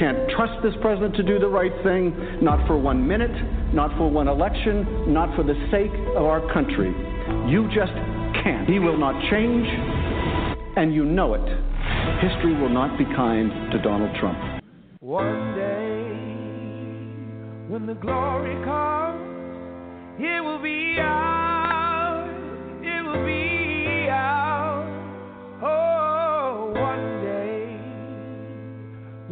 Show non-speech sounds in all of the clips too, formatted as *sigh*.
can't trust this president to do the right thing, not for one minute, not for one election, not for the sake of our country. You just can't. He will not change, and you know it. History will not be kind to Donald Trump. One day, when the glory comes, it will be ours. It will be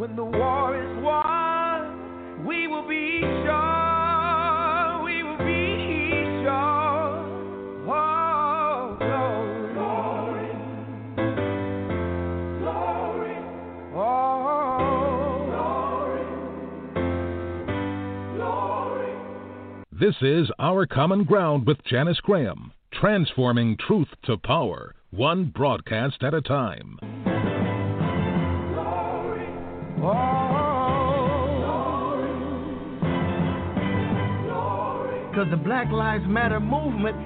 when the war is won, we will be sure. We will be sure. Oh, glory. Glory. Oh, glory. Glory. This is Our Common Ground with Janice Graham, transforming truth to power, one broadcast at a time. Because the Black Lives Matter movement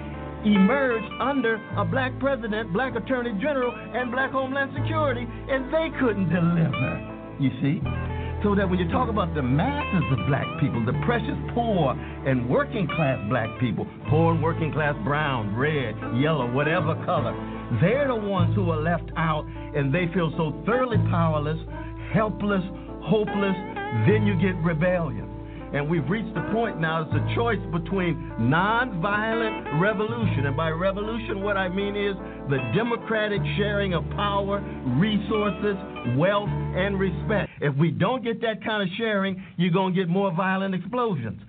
emerged under a black president, black attorney general, and black homeland security, and they couldn't deliver. You see? So that when you talk about the masses of black people, the precious poor and working class black people, poor and working class brown, red, yellow, whatever color, they're the ones who are left out and they feel so thoroughly powerless, helpless, hopeless, then you get rebellion. And we've reached the point now, it's a choice between nonviolent revolution. And by revolution, what I mean is the democratic sharing of power, resources, wealth, and respect. If we don't get that kind of sharing, you're going to get more violent explosions.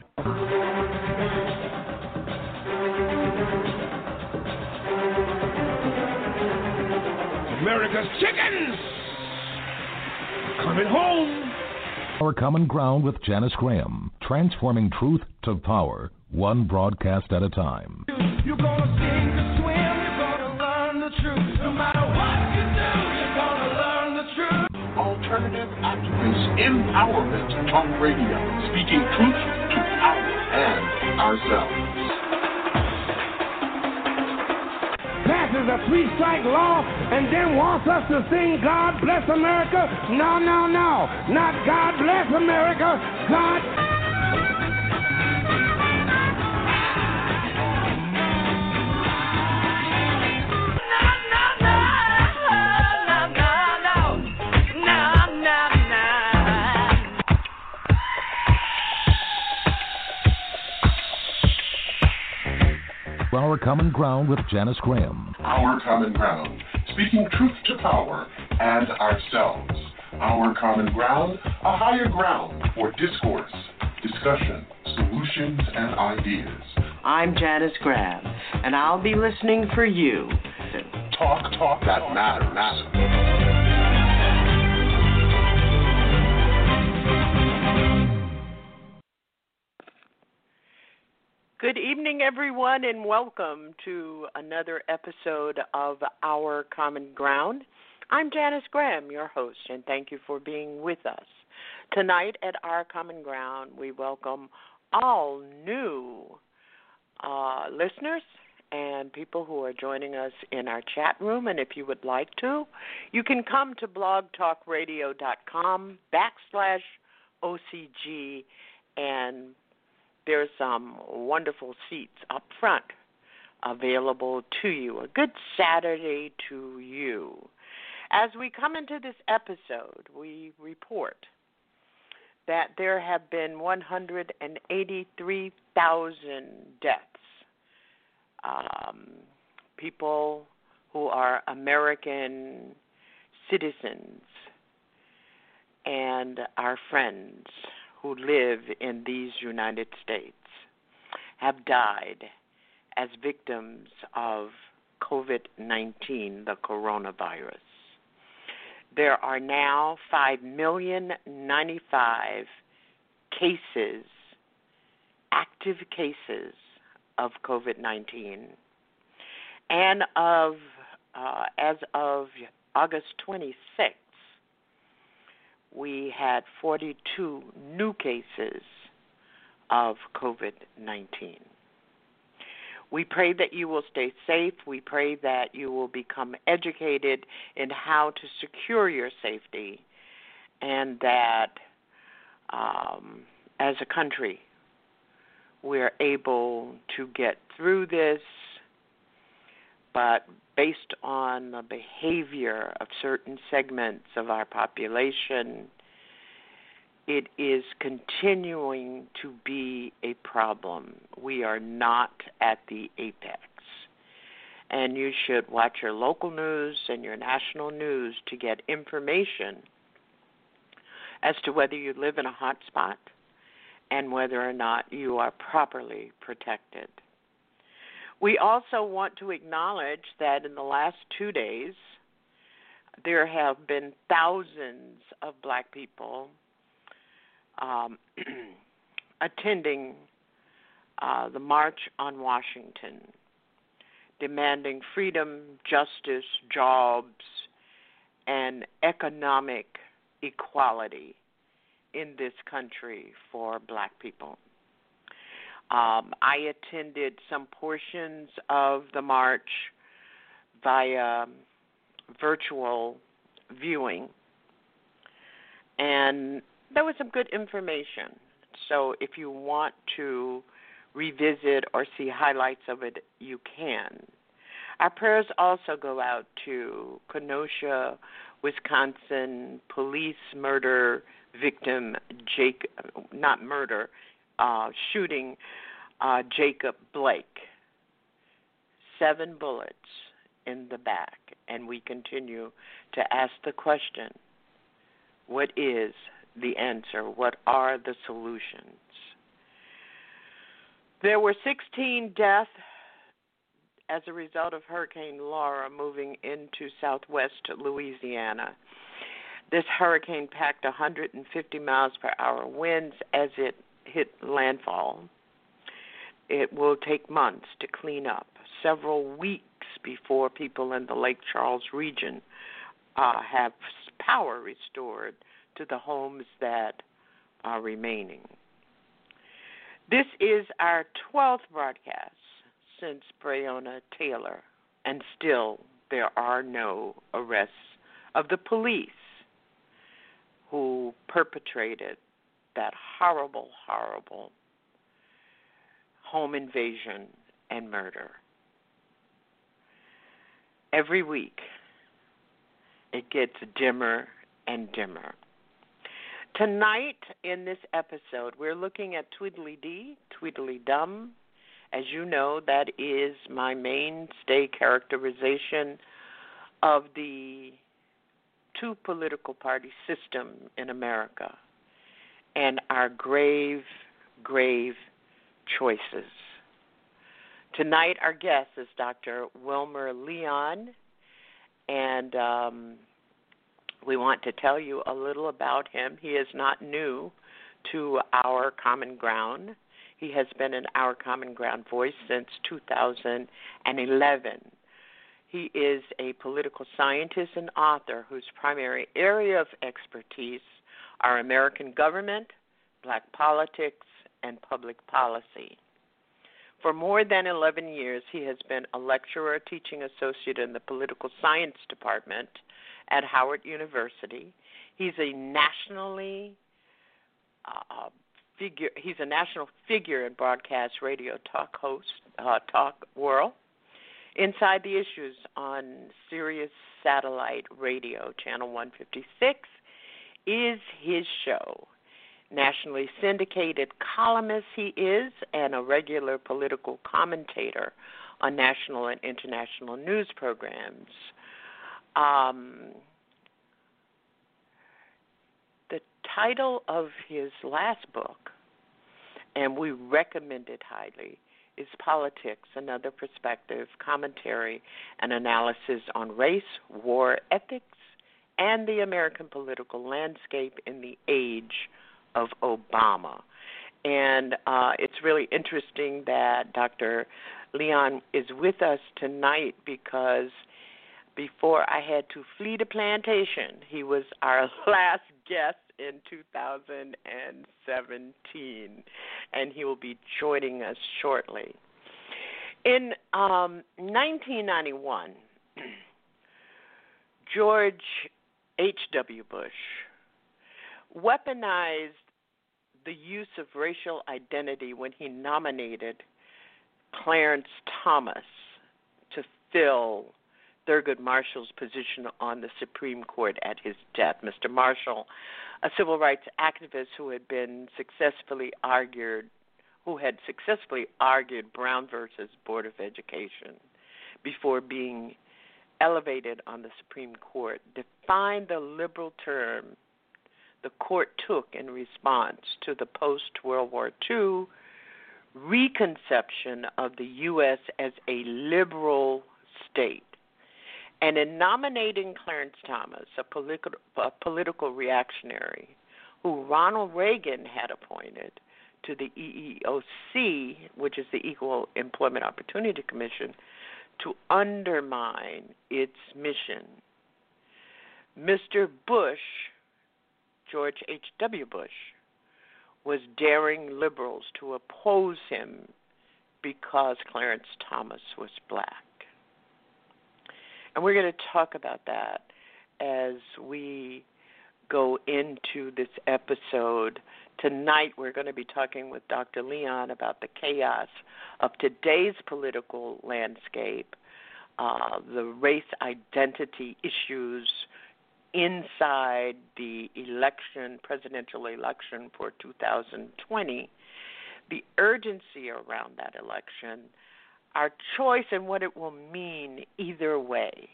America's chickens coming home. Our Common Ground with Janice Graham, transforming truth to power, one broadcast at a time. You're gonna sing to swim, you're gonna learn the truth. No matter what you do, you're gonna learn the truth. Alternative Activist Empowerment Talk Radio, speaking truth to power and ourselves. Passes a three strike law and then wants us to sing God bless America. No, no, no. Not God bless America. God. Our Common Ground with Janice Graham. Our Common Ground, speaking truth to power and ourselves. Our Common Ground, a higher ground for discourse, discussion, solutions, and ideas. I'm Janice Graham, and I'll be listening for you. Talk, talk that matters. Good evening, everyone, and welcome to another episode of Our Common Ground. I'm Janice Graham, your host, and thank you for being with us. Tonight at Our Common Ground, we welcome all new uh, listeners and people who are joining us in our chat room. And if you would like to, you can come to blogtalkradio.com backslash OCG and there's some wonderful seats up front available to you. A good Saturday to you. As we come into this episode, we report that there have been 183,000 deaths. Um, people who are American citizens and our friends who live in these United States have died as victims of COVID 19, the coronavirus. There are now 5,095 cases, active cases of COVID 19. And of uh, as of August 26th, we had 42 new cases of COVID 19. We pray that you will stay safe. We pray that you will become educated in how to secure your safety and that um, as a country, we're able to get through this, but based on the behavior of certain segments of our population, it is continuing to be a problem. We are not at the apex. And you should watch your local news and your national news to get information as to whether you live in a hot spot and whether or not you are properly protected. We also want to acknowledge that in the last two days, there have been thousands of black people um, *clears throat* attending uh, the March on Washington, demanding freedom, justice, jobs, and economic equality in this country for black people. Um, I attended some portions of the march via virtual viewing, and there was some good information. So if you want to revisit or see highlights of it, you can. Our prayers also go out to Kenosha, Wisconsin police murder victim Jake, not murder, uh, shooting uh, Jacob Blake. Seven bullets in the back, and we continue to ask the question: What is the answer? What are the solutions? There were 16 deaths as a result of Hurricane Laura moving into southwest Louisiana. This hurricane packed 150 miles per hour winds as it hit landfall. It will take months to clean up, several weeks before people in the Lake Charles region uh, have power restored to the homes that are remaining. This is our 12th broadcast since Breonna Taylor, and still there are no arrests of the police who perpetrated that horrible, horrible home invasion and murder. Every week, it gets dimmer and dimmer. Tonight, in this episode, we're looking at Tweedledee, Tweedledum. As you know, that is my mainstay characterization of the two political party system in America and our grave, grave choices. Tonight, our guest is Dr. Wilmer Leon, and um, we want to tell you a little about him. He is not new to our Common Ground. He has been in our Common Ground voice since 2011. He is a political scientist and author whose primary area of expertise are American government, black politics, and public policy. For more than 11 years, he has been a lecturer, teaching associate in the political science department at Howard University. He's a nationally uh, figure. He's a national figure in broadcast radio talk host, uh, talk world. Inside the Issues on Sirius Satellite Radio, Channel 156, is his show. Nationally syndicated columnist he is, and a regular political commentator on national and international news programs. Um, the title of his last book, and we recommend it highly, is Politics Another Perspective Commentary and Analysis on Race, War, Ethics, and the American Political Landscape in the Age of Obama. And uh, it's really interesting that Dr. Leon is with us tonight because before I had to flee the plantation. He was our *laughs* last guest in 2017, and he will be joining us shortly. In um, 1991, *clears throat* George H.W. Bush weaponized the use of racial identity when he nominated Clarence Thomas to fill Thurgood Marshall's position on the Supreme Court at his death. Mr. Marshall, a civil rights activist who had been successfully argued who had successfully argued Brown versus Board of Education before being elevated on the Supreme Court, defined the liberal term the court took in response to the post World War II reconception of the U.S. as a liberal state. And in nominating Clarence Thomas, a political, a political reactionary who Ronald Reagan had appointed to the EEOC, which is the Equal Employment Opportunity Commission, to undermine its mission. Mr. Bush, George H.W. Bush, was daring liberals to oppose him because Clarence Thomas was black. And we're going to talk about that as we go into this episode. Tonight, we're going to be talking with Dr. Leon about the chaos of today's political landscape, uh, the race identity issues inside the election, presidential election for 2020, the urgency around that election, our choice and what it will mean either way.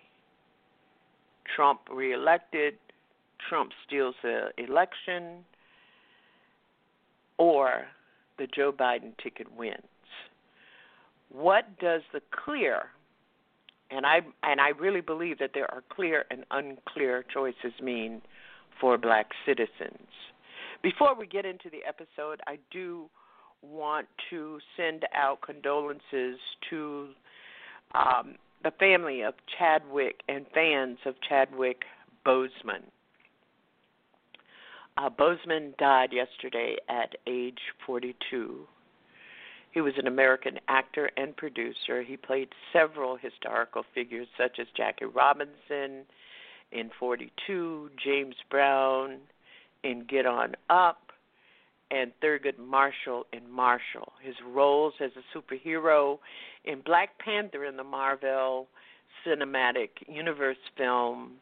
Trump reelected, Trump steals the election, or the Joe Biden ticket wins. What does the clear and I and I really believe that there are clear and unclear choices mean for black citizens. Before we get into the episode, I do want to send out condolences to um, the family of Chadwick and fans of Chadwick Boseman. Uh, Boseman died yesterday at age 42. He was an American actor and producer. He played several historical figures such as Jackie Robinson in 42, James Brown in Get On Up, and Thurgood Marshall in Marshall. His roles as a superhero in Black Panther in the Marvel Cinematic Universe film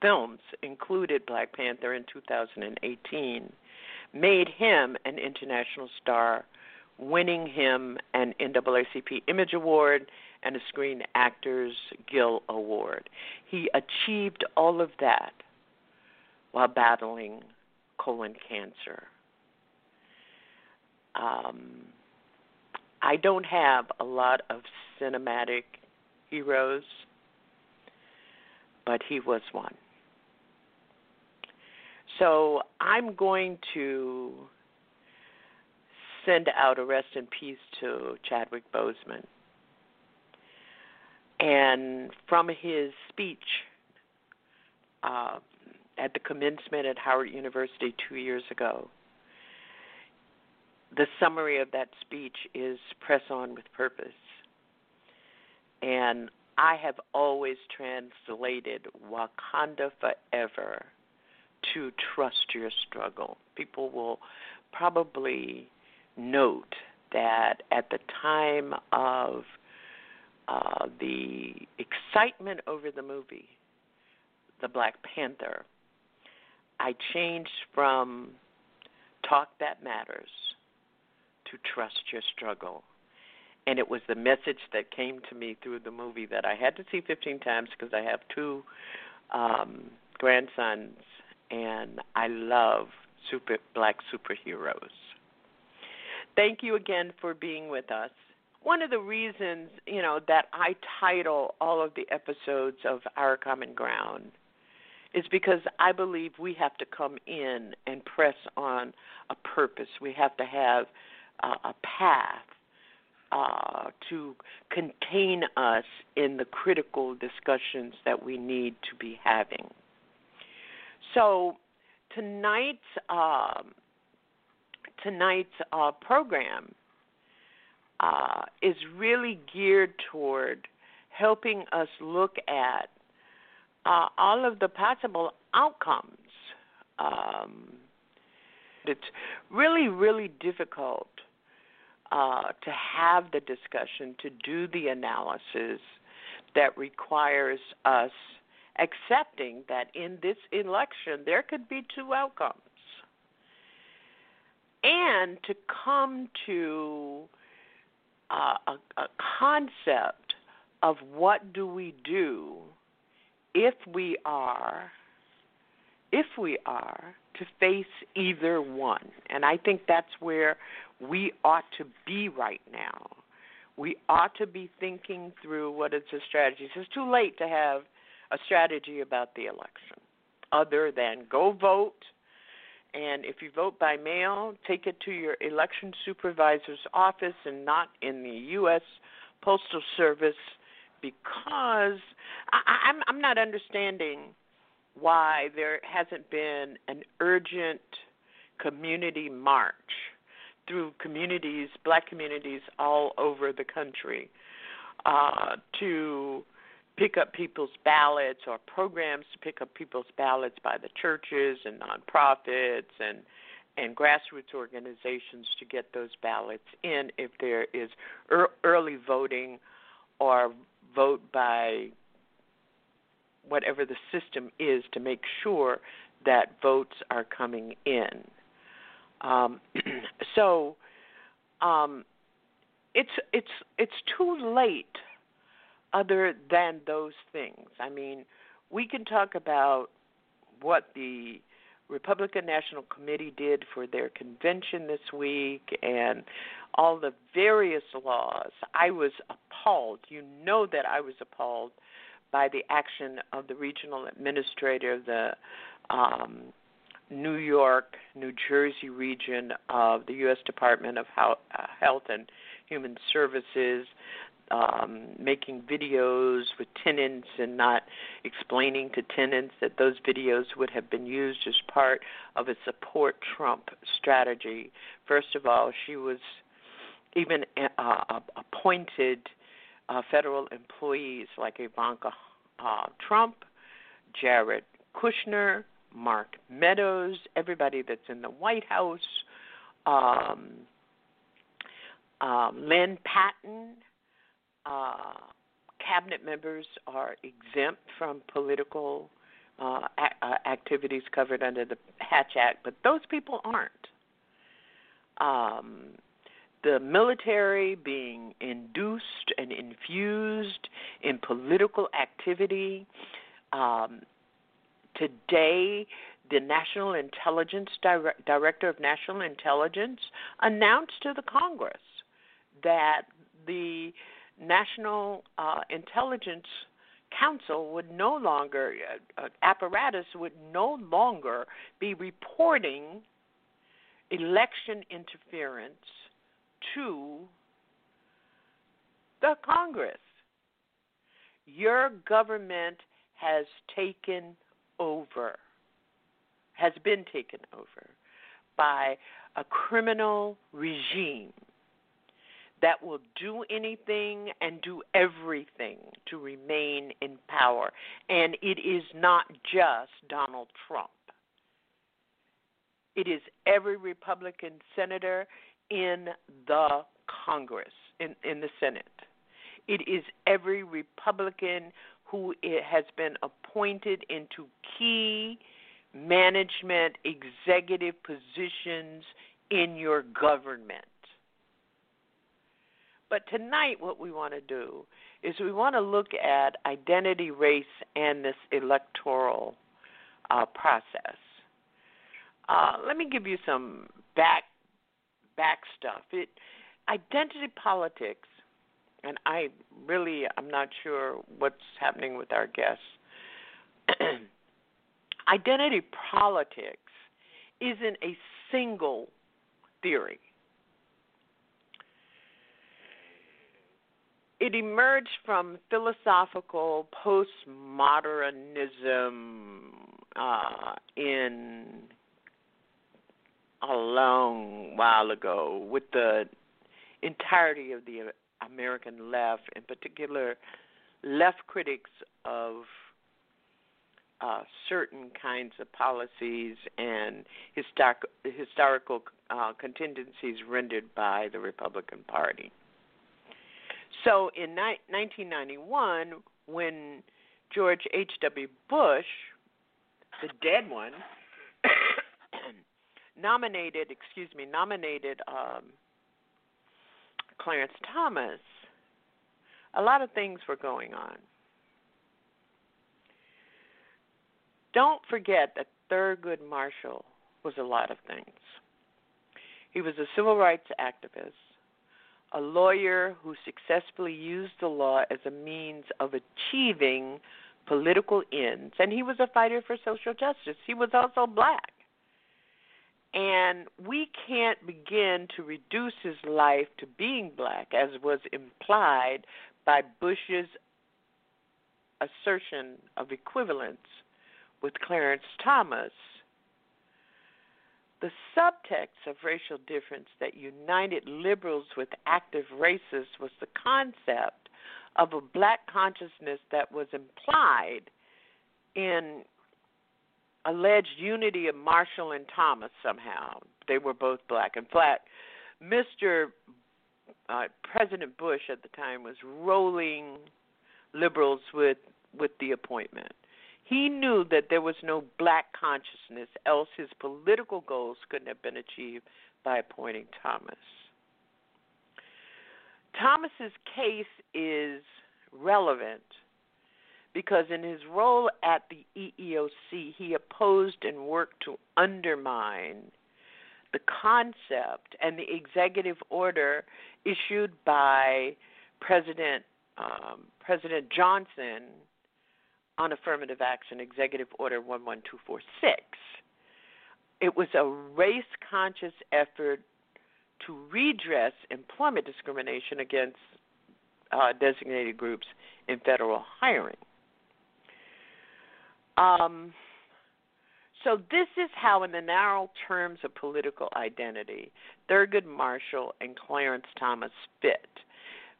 films included Black Panther in 2018 made him an international star winning him an NAACP Image Award and a Screen Actors Guild Award. He achieved all of that while battling colon cancer. Um, I don't have a lot of cinematic heroes, but he was one. So I'm going to send out a rest in peace to Chadwick Boseman. And from his speech uh, at the commencement at Howard University two years ago, the summary of that speech is press on with purpose. And I have always translated Wakanda forever to trust your struggle. People will probably note that at the time of uh, the excitement over the movie, The Black Panther, I changed from Talk That Matters to Trust Your Struggle. And it was the message that came to me through the movie that I had to see 15 times because I have two um, grandsons and I love super black superheroes. Thank you again for being with us. One of the reasons, you know, that I title all of the episodes of Our Common Ground is because I believe we have to come in and press on a purpose. We have to have uh, a path uh, to contain us in the critical discussions that we need to be having. So, tonight's um, tonight's uh, program uh, is really geared toward helping us look at uh, all of the possible outcomes um, it's really, really difficult uh, to have the discussion, to do the analysis that requires us accepting that in this election there could be two outcomes. And to come to uh, a, a concept of what do we do if we are if we are to face either one. And I think that's where we ought to be right now. We ought to be thinking through what is the strategy. It's too late to have a strategy about the election other than go vote. And if you vote by mail, take it to your election supervisor's office and not in the U.S. Postal Service because I, I'm, I'm not understanding why there hasn't been an urgent community march through communities, black communities all over the country, uh, to pick up people's ballots or programs to pick up people's ballots by the churches and nonprofits and and grassroots organizations to get those ballots in if there is er- early voting or vote by whatever the system is to make sure that votes are coming in. Um, *clears throat* so um, it's it's it's too late. Other than those things, I mean, we can talk about what the Republican National Committee did for their convention this week and all the various laws. I was appalled. You know that I was appalled by the action of the regional administrator of the um, New York, New Jersey region of the U.S. Department of uh, Health and Human Services, um, making videos with tenants and not explaining to tenants that those videos would have been used as part of a support Trump strategy. First of all, she was even uh, appointed uh, federal employees like Ivanka uh, Trump, Jared Kushner, Mark Meadows, everybody that's in the White House, um, um, Lynne Patton. Uh, cabinet members are exempt from political uh, a- uh, activities covered under the Hatch Act, but those people aren't. Um, the military being induced and infused in political activity. Um, today, the National Intelligence Dire- Director of National Intelligence announced to the Congress that the National uh, Intelligence Council would no longer, uh, uh, apparatus would no longer be reporting election interference to the Congress. Your government has taken over, has been taken over by a criminal regime that will do anything and do everything to remain in power. And it is not just Donald Trump. It is every Republican senator, in the Congress, in, in the Senate. It is every Republican who has been appointed into key management executive positions in your government. But tonight, what we want to do is we want to look at identity, race, and this electoral uh, process. Uh, let me give you some back back stuff. It identity politics, and I really I'm not sure what's happening with our guests. *clears throat* identity politics isn't a single theory. It emerged from philosophical postmodernism uh, in a long while ago with the entirety of the American left, in particular, left critics of uh, certain kinds of policies and historic, historical uh, contingencies rendered by the Republican Party. So in ni- 1991, when George H.W. Bush, the dead one, *coughs* nominated, excuse me, nominated um, Clarence Thomas, a lot of things were going on. Don't forget that Thurgood Marshall was a lot of things. He was a civil rights activist, a lawyer who successfully used the law as a means of achieving political ends, and he was a fighter for social justice. He was also black. And we can't begin to reduce his life to being black, as was implied by Bush's assertion of equivalence with Clarence Thomas. The subtext of racial difference that united liberals with active racists was the concept of a black consciousness that was implied in alleged unity of Marshall and Thomas somehow. They were both black. In fact, Mr. Uh, President Bush at the time was rolling liberals with with the appointment. He knew that there was no black consciousness, else his political goals couldn't have been achieved by appointing Thomas. Thomas's case is relevant because in his role at the EEOC, he opposed and worked to undermine the concept and the executive order issued by President um, President Johnson on affirmative action, Executive Order 11246. It was a race conscious effort to redress employment discrimination against uh, designated groups in federal hiring. Um, so this is how, in the narrow terms of political identity, Thurgood Marshall and Clarence Thomas fit.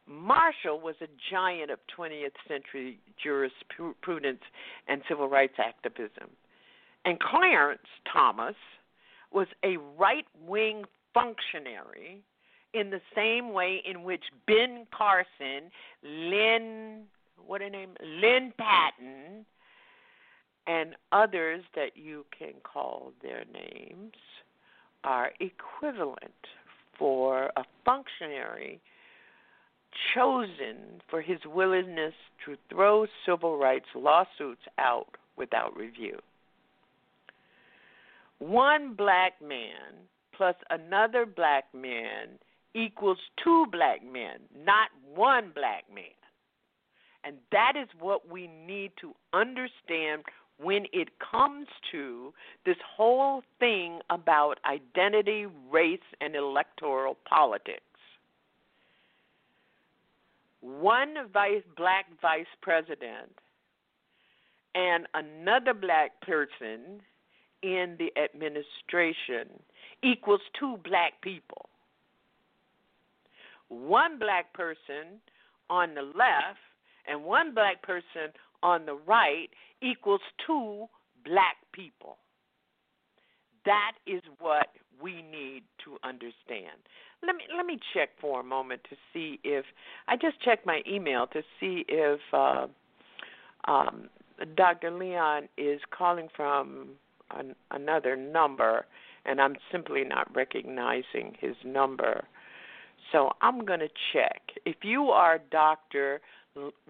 Marshall was a giant of 20th century jurisprudence and civil rights activism. And Clarence Thomas was a right wing functionary in the same way in which Ben Carson, Lynne, what a name, Lynne Patton, and others that you can call their names are equivalent for a functionary chosen for his willingness to throw civil rights lawsuits out without review. One black man plus another black man equals two black men, not one black man. And that is what we need to understand when it comes to this whole thing about identity, race, and electoral politics. One vice, black vice president and another black person in the administration equals two black people. One black person on the left and one black person on the right equals two black people. That is what we need to understand. Let me let me check for a moment to see if I just checked my email to see if uh, um, Dr. Leon is calling from an, another number, and I'm simply not recognizing his number. So I'm going to check. If you are Dr.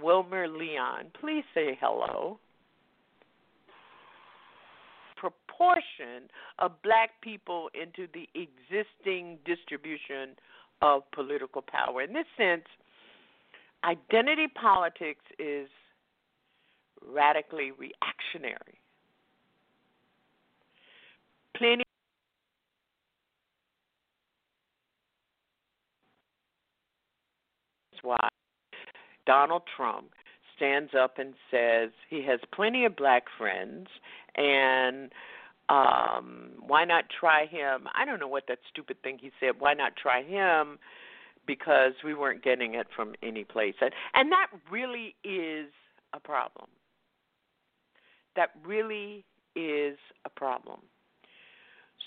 Wilmer Leon, please say hello. Proportion of black people into the existing distribution of political power. In this sense, identity politics is radically reactionary. Plenty That's why Donald Trump stands up and says he has plenty of black friends and um why not try him? I don't know what that stupid thing he said why not try him? Because we weren't getting it from any place. And and that really is a problem. That really is a problem.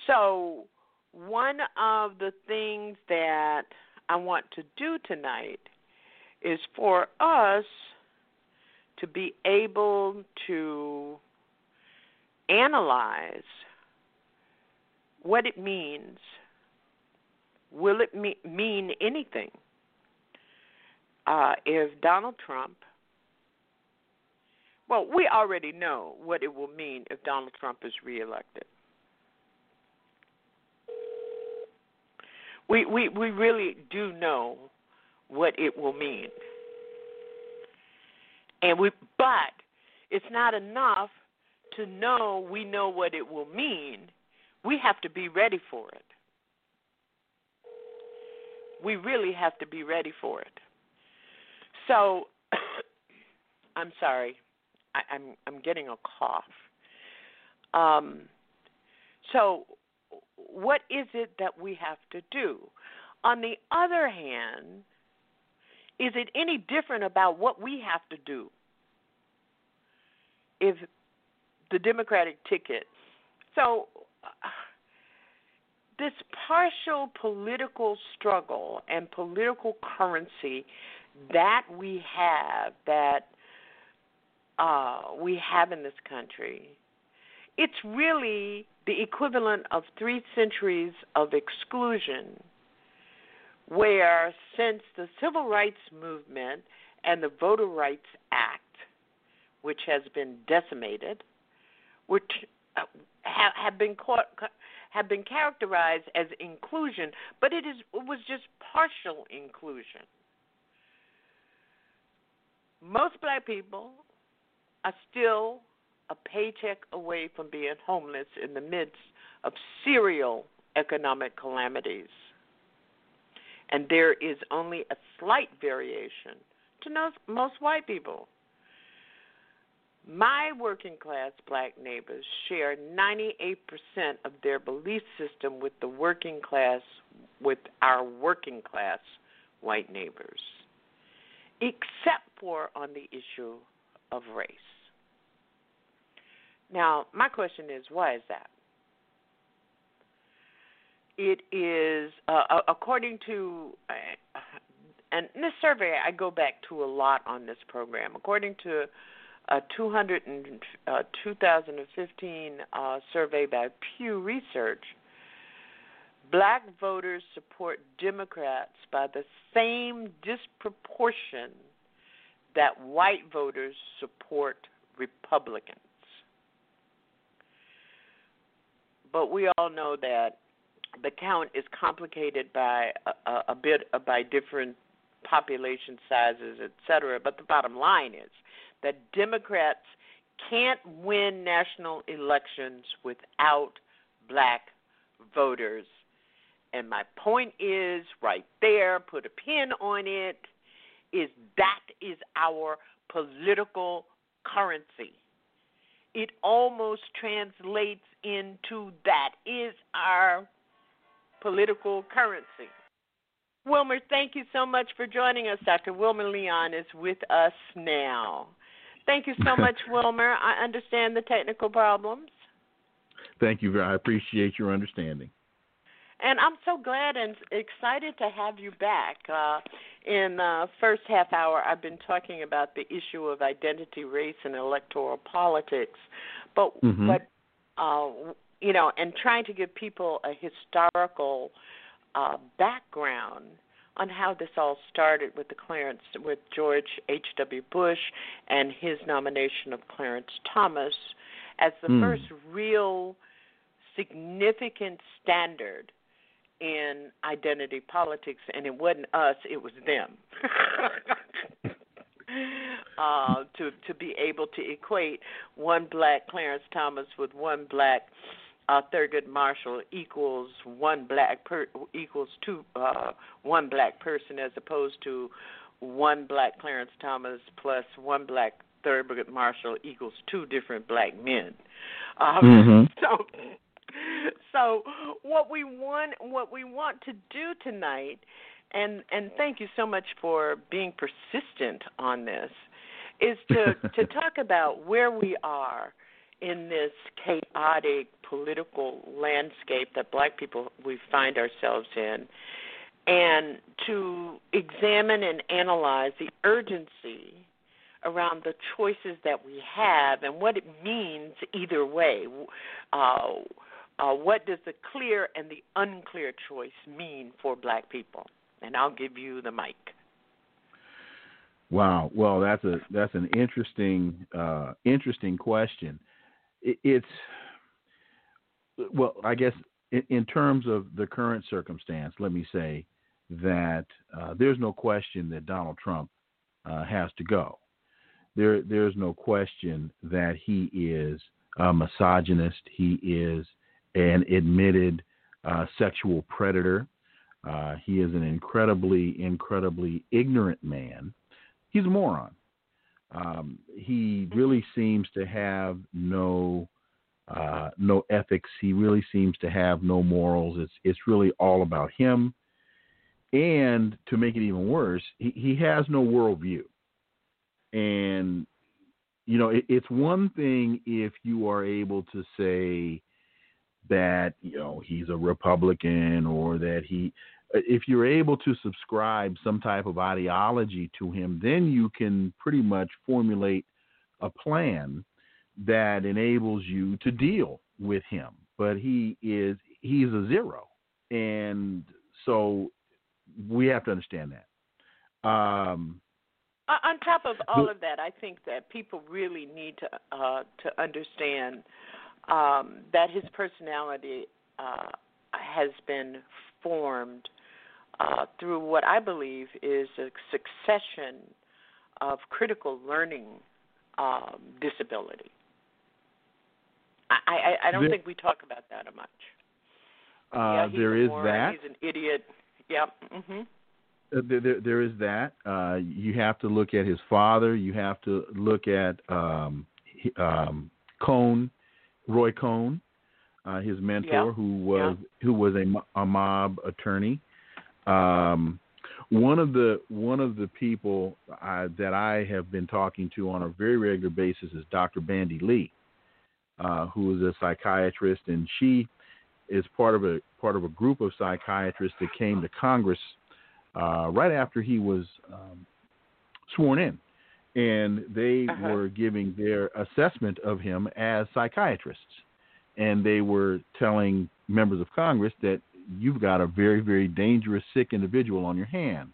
So, one of the things that I want to do tonight is for us to be able to analyze what it means. Will it me- mean anything uh, if Donald Trump? Well, we already know what it will mean if Donald Trump is reelected. We we we really do know what it will mean. And we but it's not enough to know we know what it will mean. We have to be ready for it. We really have to be ready for it. So *coughs* I'm sorry. I, I'm I'm getting a cough. Um, so what is it that we have to do? On the other hand, is it any different about what we have to do if the Democratic ticket? So, uh, this partial political struggle and political currency that we have, that uh, we have in this country, it's really the equivalent of three centuries of exclusion where since the civil rights movement and the Voter Rights Act, which has been decimated, which uh, have, have been caught, have been characterized as inclusion, but it is it was just partial inclusion. Most black people are still a paycheck away from being homeless in the midst of serial economic calamities and there is only a slight variation to most white people. My working class black neighbors share 98% of their belief system with the working class, with our working class white neighbors, except for on the issue of race. Now, my question is why is that? It is uh, according to uh, and this survey I go back to a lot on this program. According to a 200 and, uh, 2015 uh, survey by Pew Research, black voters support Democrats by the same disproportion that white voters support Republicans. But we all know that the count is complicated by a, a, bit uh, by different population sizes, et cetera. But the bottom line is that Democrats can't win national elections without black voters. And my point is right there, put a pin on it, is that is our political currency. It almost translates into that is our political currency. Wilmer, thank you so much for joining us. Dr. Wilmer Leon is with us now. Thank you so *laughs* much, Wilmer. I understand the technical problems. Thank you. I appreciate your understanding. And I'm so glad and excited to have you back. Uh, in the first half hour, I've been talking about the issue of identity, race, and electoral politics. But mm-hmm. but uh, you know, and trying to give people a historical uh, background on how this all started with the Clarence with George H. W. Bush and his nomination of Clarence Thomas as the mm. first real significant standard in identity politics and it wasn't us, it was them. *laughs* uh, to to be able to equate one black Clarence Thomas with one black uh, Thurgood Marshall equals one black per equals two uh, one black person as opposed to one black Clarence Thomas plus one black Thurgood Marshall equals two different black men. Um, mm-hmm. *laughs* So, so what we want what we want to do tonight, and and thank you so much for being persistent on this, is to to *laughs* talk about where we are in this chaotic political landscape that black people we find ourselves in and to examine and analyze the urgency around the choices that we have and what it means either way. Uh, uh, what does the clear and the unclear choice mean for black people? And I'll give you the mic. Wow. Well, that's a that's an interesting uh, interesting question. It, it's well, I guess in, in, terms of the current circumstance, let me say that uh, there's no question that Donald Trump uh, has to go. There, there's no question that he is a misogynist. He is an admitted uh, sexual predator. Uh, he is an incredibly, incredibly ignorant man. He's a moron. Um, he really seems to have no uh, no ethics. He really seems to have no morals. It's it's really all about him. And to make it even worse, he, he has no worldview. And you know, it, it's one thing if you are able to say that you know he's a Republican or that he if you're able to subscribe some type of ideology to him, then you can pretty much formulate a plan that enables you to deal with him. But he is he's a zero, and so we have to understand that. Um, on top of all of that, I think that people really need to uh, to understand um, that his personality uh, has been formed uh, through what I believe is a succession of critical learning um, disability. I, I, I don't there, think we talk about that much. Uh, yeah, there is moron, that. He's an idiot. Yep. hmm uh, there, there, is that. Uh, you have to look at his father. You have to look at um, um, Cohn, Roy Cohn, uh, his mentor, yeah. who was yeah. who was a, a mob attorney. Um, one of the one of the people I, that I have been talking to on a very regular basis is Dr. Bandy Lee, uh, who is a psychiatrist, and she is part of a part of a group of psychiatrists that came to Congress uh, right after he was um, sworn in, and they uh-huh. were giving their assessment of him as psychiatrists, and they were telling members of Congress that you've got a very, very dangerous, sick individual on your hands.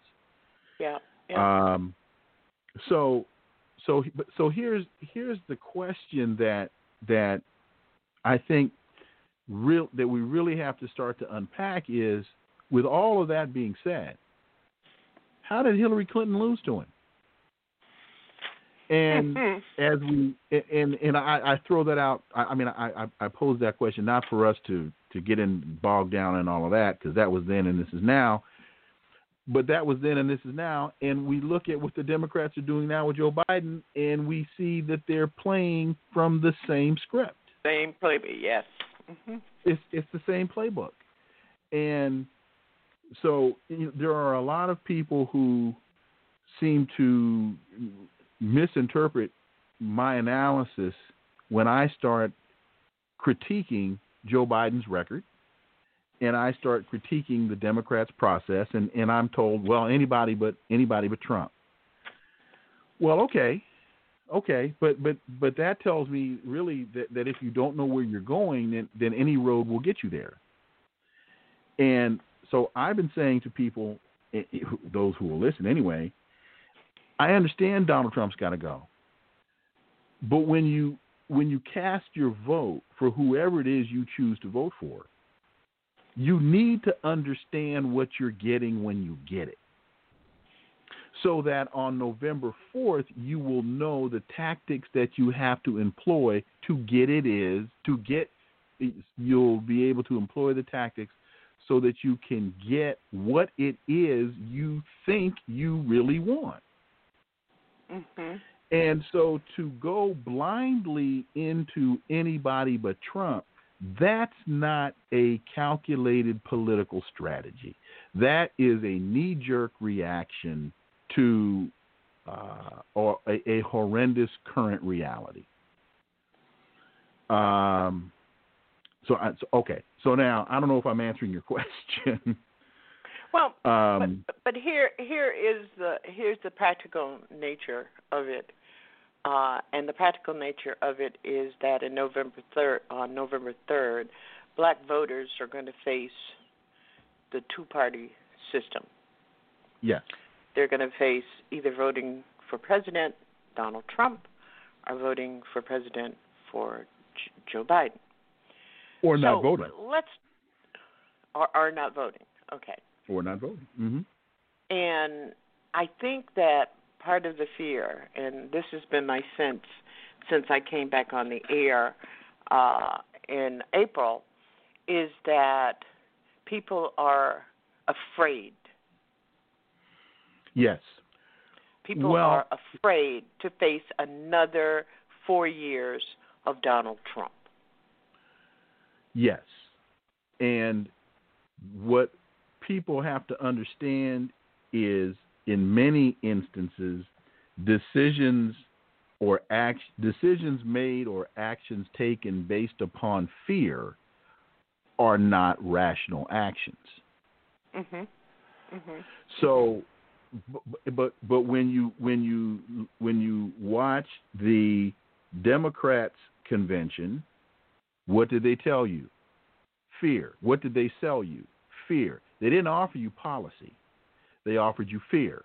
Yeah. yeah. Um, so, so, so here's here's the question that that I think real that we really have to start to unpack is, with all of that being said, how did Hillary Clinton lose to him? And as we and and I, I throw that out. I, I mean, I, I pose that question not for us to to get in bogged down in all of that because that was then and this is now. But that was then and this is now, and we look at what the Democrats are doing now with Joe Biden, and we see that they're playing from the same script. Same playbook, yes. Mm-hmm. It's it's the same playbook, and so you know, there are a lot of people who seem to misinterpret my analysis when I start critiquing Joe Biden's record and I start critiquing the Democrats' process and, and I'm told, well, anybody but anybody but Trump. Well, okay. Okay, but but but that tells me really that, that if you don't know where you're going, then then any road will get you there. And so I've been saying to people, eh, eh, those who will listen anyway, I understand Donald Trump's got to go, but when you when you cast your vote for whoever it is you choose to vote for, you need to understand what you're getting when you get it. So that on November 4th, you will know the tactics that you have to employ to get it is, to get, you'll be able to employ the tactics so that you can get what it is you think you really want. Mm-hmm. And so to go blindly into anybody but Trump, that's not a calculated political strategy. That is a knee jerk reaction to uh, or a, a horrendous current reality. Um, so, I, so okay. So now I don't know if I'm answering your *laughs* question. Well, um, but, but here here is the here's the practical nature of it, uh, and the practical nature of it is that in November third on November third, black voters are going to face the two party system. yes. They're going to face either voting for President Donald Trump or voting for President for J- Joe Biden. Or not so voting. Let's or are not voting. Okay. Or not voting. Mm hmm And I think that part of the fear, and this has been my sense since I came back on the air uh, in April, is that people are afraid. Yes. People Well- are afraid to face another four years of Donald Trump. Yes. And what people have to understand is in many instances decisions or act, decisions made or actions taken based upon fear are not rational actions. Mhm. Mhm. So, but but but when you when you when you watch the Democrats convention, what did they tell you? Fear. What did they sell you? Fear. They didn't offer you policy. They offered you fear.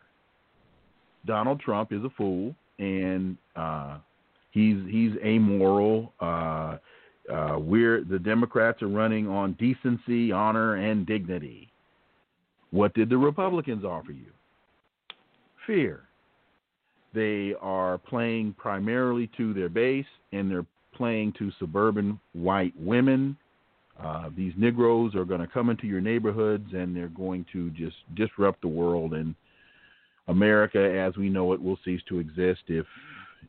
Donald Trump is a fool, and uh, he's he's amoral. Uh, uh, we're the Democrats are running on decency, honor, and dignity. What did the Republicans offer you? Fear. They are playing primarily to their base, and they're playing to suburban white women. Uh, these Negroes are going to come into your neighborhoods, and they're going to just disrupt the world. And America, as we know it, will cease to exist if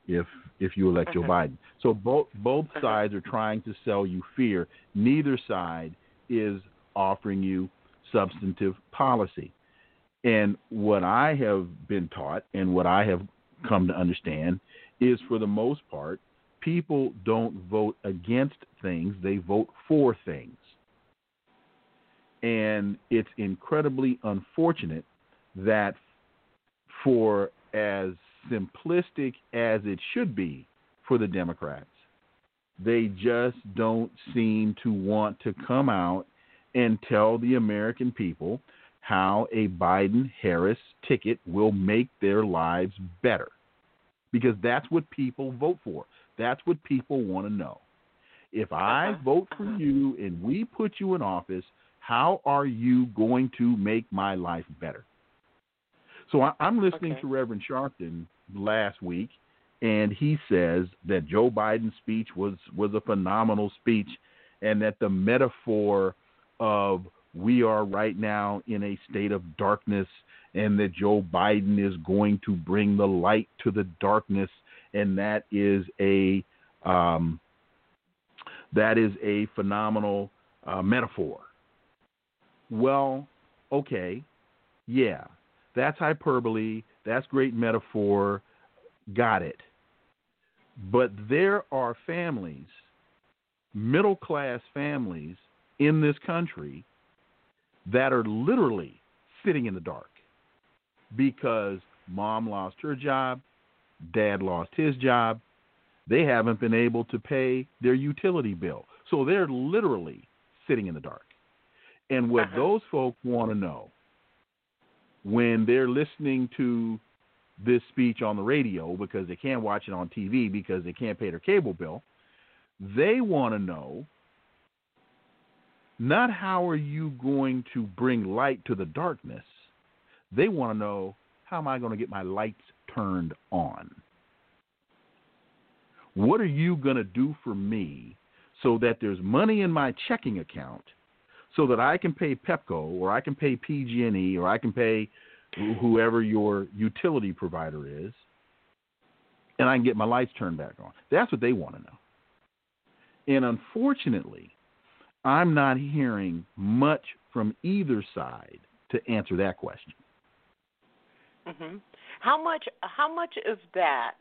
if if you elect Joe Mhm. Biden. So both both Mhm. sides are trying to sell you fear. Neither side is offering you substantive policy. And what I have been taught and what I have come to understand is for the most part, people don't vote against things, they vote for things. And it's incredibly unfortunate that for as simplistic as it should be for the Democrats, they just don't seem to want to come out and tell the American people how a Biden Harris ticket will make their lives better. Because that's what people vote for. That's what people want to know. If I Uh-huh. vote for you and we put you in office, how are you going to make my life better? So I, I'm listening Okay. to Reverend Sharpton last week, and he says that Joe Biden's speech was was a phenomenal speech, and that the metaphor of we are right now in a state of darkness, and that Joe Biden is going to bring the light to the darkness, and that is a um, that is a phenomenal uh, metaphor. Well, okay, yeah, that's hyperbole. That's great metaphor. Got it. But there are families, middle class families in this country that are literally sitting in the dark because mom lost her job, dad lost his job, they haven't been able to pay their utility bill. So they're literally sitting in the dark. And what Uh-huh. those folks want to know when they're listening to this speech on the radio because they can't watch it on TV because they can't pay their cable bill, they want to know not how are you going to bring light to the darkness. They want to know how am I going to get my lights turned on? What are you going to do for me so that there's money in my checking account so that I can pay Pepco or I can pay PG&E or I can pay whoever your utility provider is and I can get my lights turned back on. That's what they want to know. And unfortunately, I'm not hearing much from either side to answer that question. Hmm How much? How much of that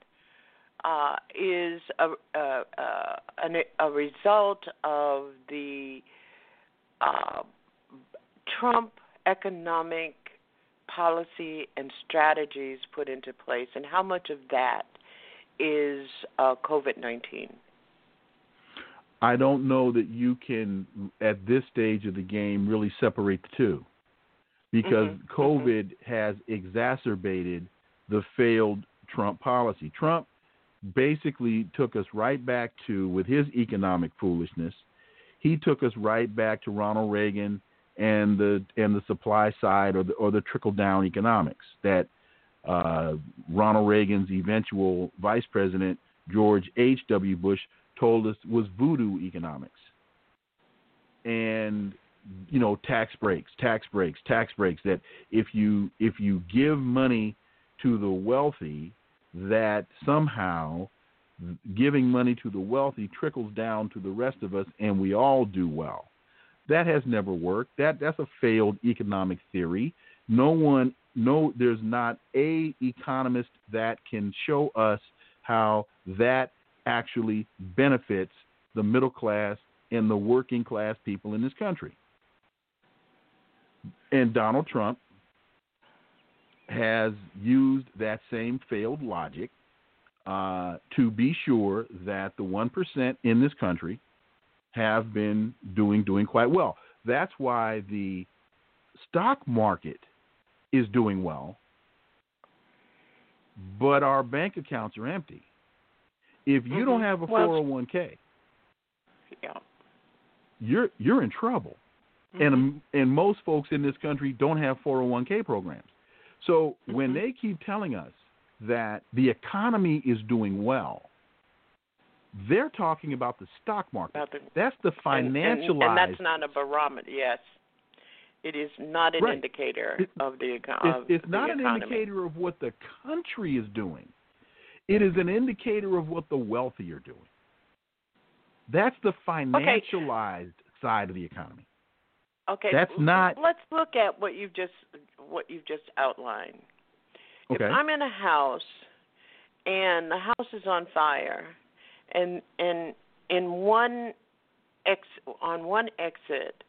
uh, is a, a, a, a result of the uh, Trump economic policy and strategies put into place, and how much of that is uh, COVID 19? I don't know that you can, at this stage of the game, really separate the two because Mhm, COVID has exacerbated the failed Trump policy. Trump basically took us right back to, with his economic foolishness, he took us right back to Ronald Reagan and the and the supply side or the or the trickle down economics that uh, Ronald Reagan's eventual vice president George H. W. Bush told us was voodoo economics. And you know, tax breaks, tax breaks, tax breaks that if you if you give money to the wealthy that somehow giving money to the wealthy trickles down to the rest of us and we all do well. That has never worked. That that's a failed economic theory. No one no there's not a economist that can show us how that actually benefits the middle class and the working class people in this country. And Donald Trump has used that same failed logic uh, to be sure that the 1% in this country have been doing doing quite well. That's why the stock market is doing well, but our bank accounts are empty. If you don't Mhm. have a Well, 401k, Yeah. you're you're in trouble. And and most folks in this country don't have 401k programs. So when Mhm. they keep telling us that the economy is doing well, they're talking about the stock market. That's the and- and- financialized. and, that's not a barometer. Yes, it is not an Right. indicator It- of the eco- it's, it's not an indicator of what the country is doing. It is an indicator of what the wealthy are doing. That's the financialized side of the economy. Okay, That's not- Let's look at what you've just what you've just outlined. Okay. If I'm in a house and the house is on fire, and and in one ex on one exit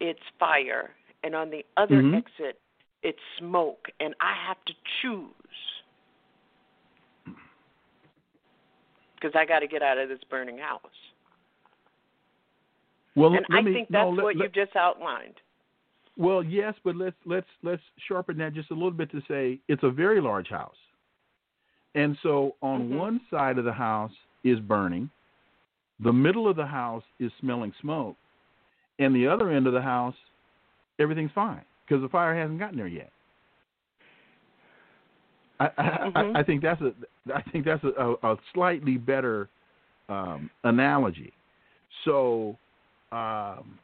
it's fire, and on the other Mhm. exit it's smoke, and I have to choose because I got to get out of this burning house. Well, and let I me, think no, that's let- what let- you've just outlined. Well, yes, but let's let's let's sharpen that just a little bit to say it's a very large house. And so on Mhm. one side of the house is burning, the middle of the house is smelling smoke, and the other end of the house everything's fine because the fire hasn't gotten there yet. I, I, Mhm. I, I think that's a I think that's a, a, a slightly better um, analogy. So um,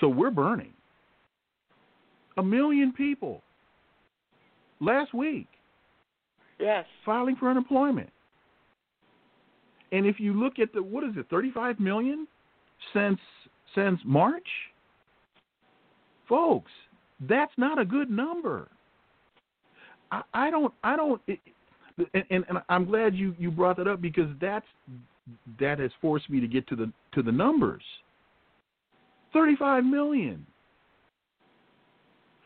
so we're burning a million people last week Yes. filing for unemployment. And if you look at the what is it, 35 million since since March? Folks, that's not a good number. I, I don't I don't it, and, and, and I'm glad you, you brought that up because that's that has forced me to get to the to the numbers. 35 million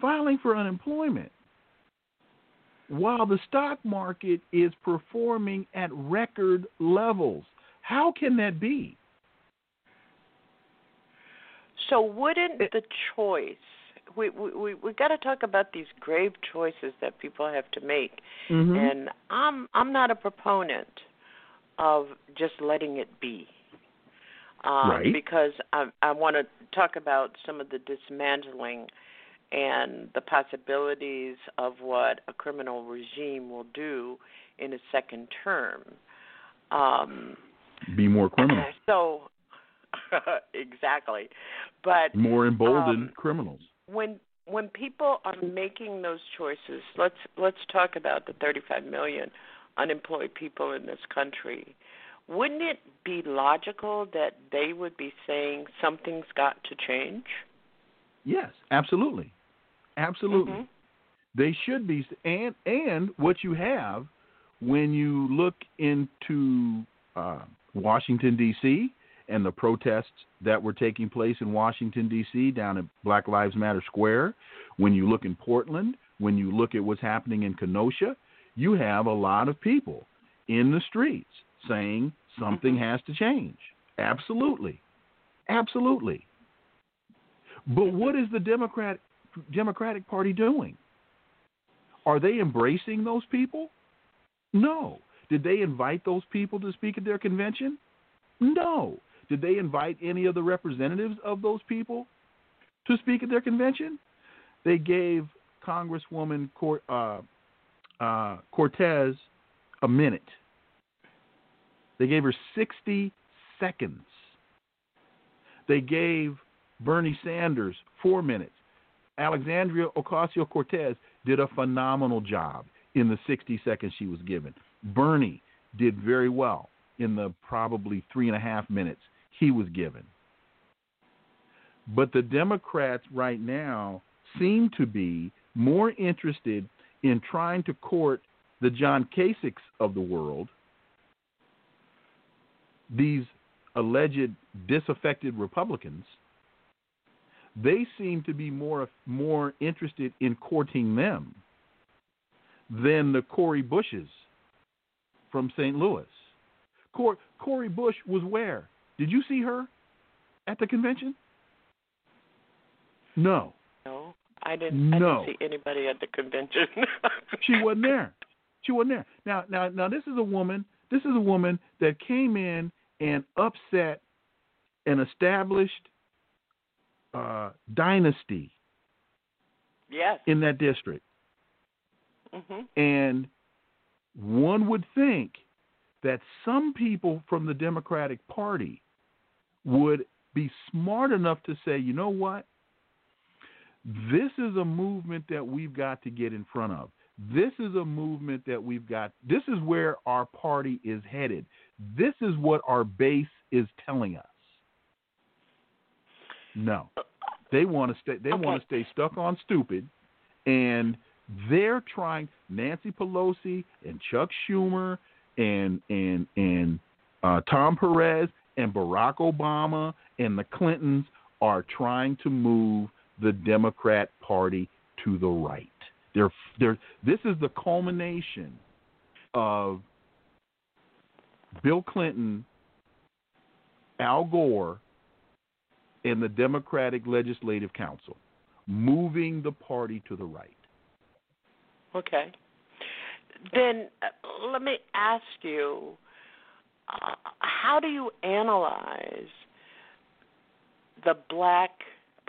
filing for unemployment while the stock market is performing at record levels. How can that be? So wouldn't the choice we we we, we got to talk about these grave choices that people have to make. Mm-hmm. And I'm I'm not a proponent of just letting it be. Um, Right. because I I want to talk about some of the dismantling and the possibilities of what a criminal regime will do in a second term. Um, Be more criminal, so *laughs* exactly, but more emboldened um, criminals. when when people are making those choices, let's let's talk about the 35 million unemployed people in this country. Wouldn't it be logical that they would be saying something's got to change? Yes, absolutely, absolutely. Mhm. They should be, and and what you have when you look into uh, Washington, D.C., and the protests that were taking place in Washington, D.C., down at Black Lives Matter Square, when you look in Portland, when you look at what's happening in Kenosha, you have a lot of people in the streets saying something has to change. Absolutely. Absolutely. But what is the Democrat Democratic Party doing? Are they embracing those people? No. Did they invite those people to speak at their convention? No. Did they invite any of the representatives of those people to speak at their convention? They gave Congresswoman Cor- uh, uh, Cortez a minute. They gave her 60 seconds. They gave Bernie Sanders four minutes. Alexandria Ocasio Cortez did a phenomenal job in the 60 seconds she was given. Bernie did very well in the probably three and a half minutes he was given. But the Democrats right now seem to be more interested in trying to court the John Kasichs of the world, these alleged disaffected Republicans, they seem to be more more interested in courting them than the Cori Bushes from St. Louis. Cor- Cori Bush was where? Did you see her at the convention? No. No, I didn't. I didn't see anybody at the convention. *laughs* She wasn't there. She wasn't there. Now, now, now, this is a woman. This is a woman that came in and upset an established uh, dynasty yes. in that district, hmm and one would think that some people from the Democratic Party would be smart enough to say, you know what? This is a movement that we've got to get in front of. This is a movement that we've got. This is where our party is headed. This is what our base is telling us. No, they want to stay. They want to stay stuck on stupid, and they're trying. Nancy Pelosi and Chuck Schumer and and and uh, Tom Perez and Barack Obama and the Clintons are trying to move the Democrat Party to the right. They're, they're, this is the culmination of Bill Clinton, Al Gore, and the Democratic Legislative Council moving the party to the right. Okay. Then uh, let me ask you uh, how do you analyze the black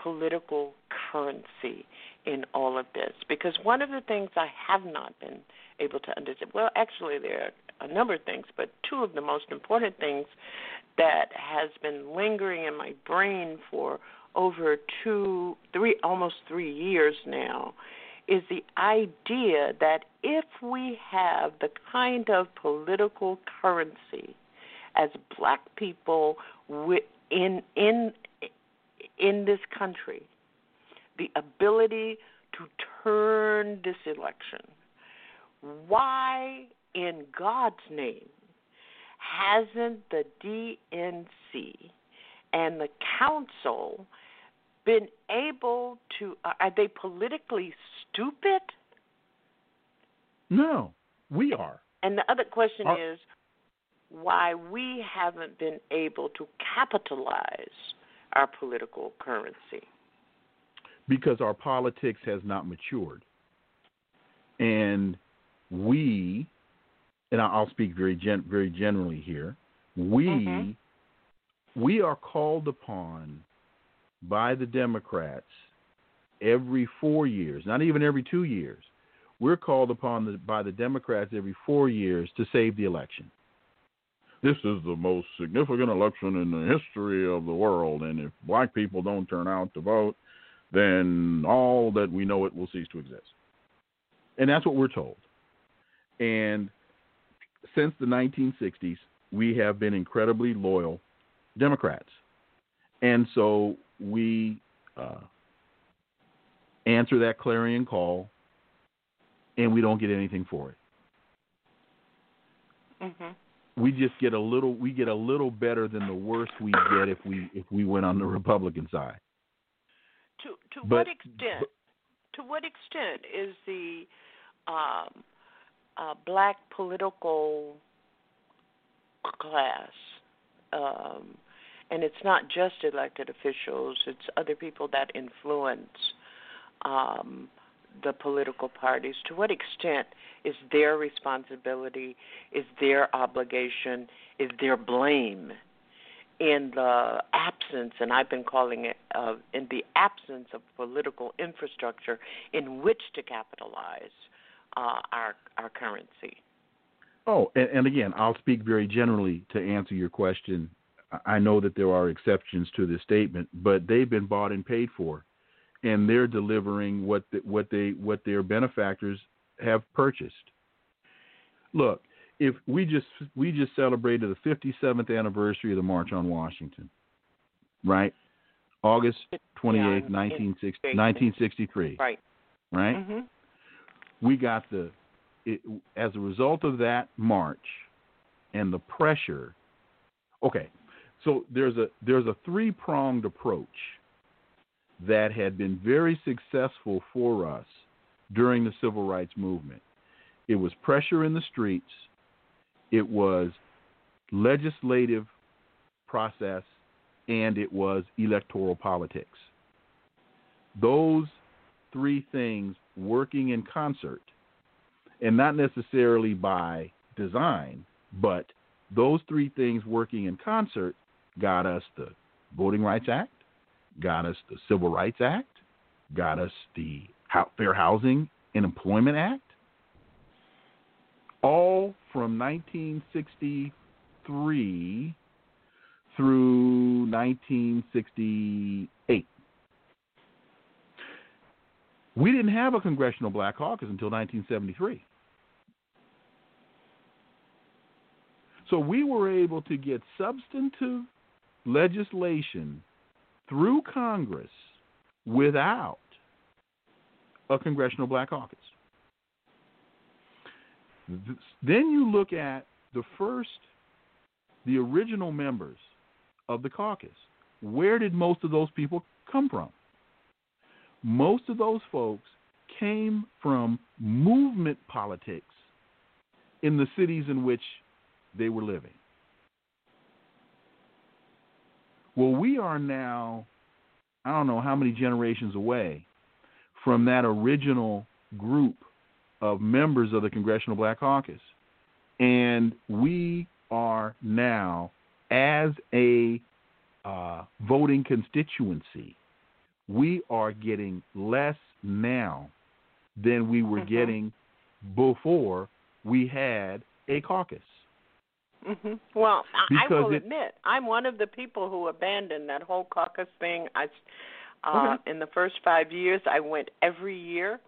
political currency in all of this? Because one of the things I have not been able to understand, well, actually, there are a number of things, but two of the most important things that has been lingering in my brain for over two, three, almost three years now is the idea that if we have the kind of political currency as black people in in in this country, the ability to turn this election, why in God's name hasn't the DNC and the council been able to uh, are they politically stupid? No, we are. And the other question is why we haven't been able to capitalize our political currency. Because our politics has not matured. And we, and I'll speak very gen, very generally here, we Mhm. we are called upon by the Democrats every four years, not even every two years. We're called upon the, by the Democrats every four years to save the election. This is the most significant election in the history of the world, and if black people don't turn out to vote, then all that we know it will cease to exist. And that's what we're told. And since the 1960s, we have been incredibly loyal Democrats. And so we uh, answer that clarion call, and we don't get anything for it. Mhm. We just get a little we get a little better than the worst we get if we if we went on the Republican side. To to But- what extent? to what extent is the um, uh, black political class, um, and it's not just elected officials; it's other people that influence um, the political parties. To what extent is their responsibility, is their obligation, is their blame in the absence, and I've been calling it uh, in the absence of political infrastructure in which to capitalize uh, our our currency. Oh, and, and again, I'll speak very generally to answer your question. I- know that there are exceptions to this statement, but they've been bought and paid for, and they're delivering what the, what they what their benefactors have purchased. Look, if we just we just celebrated the 57th anniversary of the March on Washington, right? August 28th, yeah, 1960, 1963. Right. right? hmm we got the it, as a result of that march and the pressure okay so there's a there's a three pronged approach that had been very successful for us during the civil rights movement it was pressure in the streets it was legislative process and it was electoral politics. Those three things working in concert and not necessarily by design, but those three things working in concert got us the Voting Rights Act, got us the Civil Rights Act, got us the Fair Housing and Employment Act, all from 1963 through 1968. We didn't have a congressional black caucus until 1973. So we were able to get substantive legislation through Congress without a congressional black caucus. Th- Then you look at the first, the original members of the caucus. Where did most of those people come from? most of those folks came from movement politics in the cities in which they were living. Well, we are now, I don't know how many generations away from that original group of members of the Congressional Black Caucus. And we are now, as a uh, voting constituency, we are getting less now than we were Mhm. getting before we had a caucus. hmm Well, I, I will it- admit, I'm one of the people who abandoned that whole caucus thing. I, uh, Okay. in the first five years, I went every year,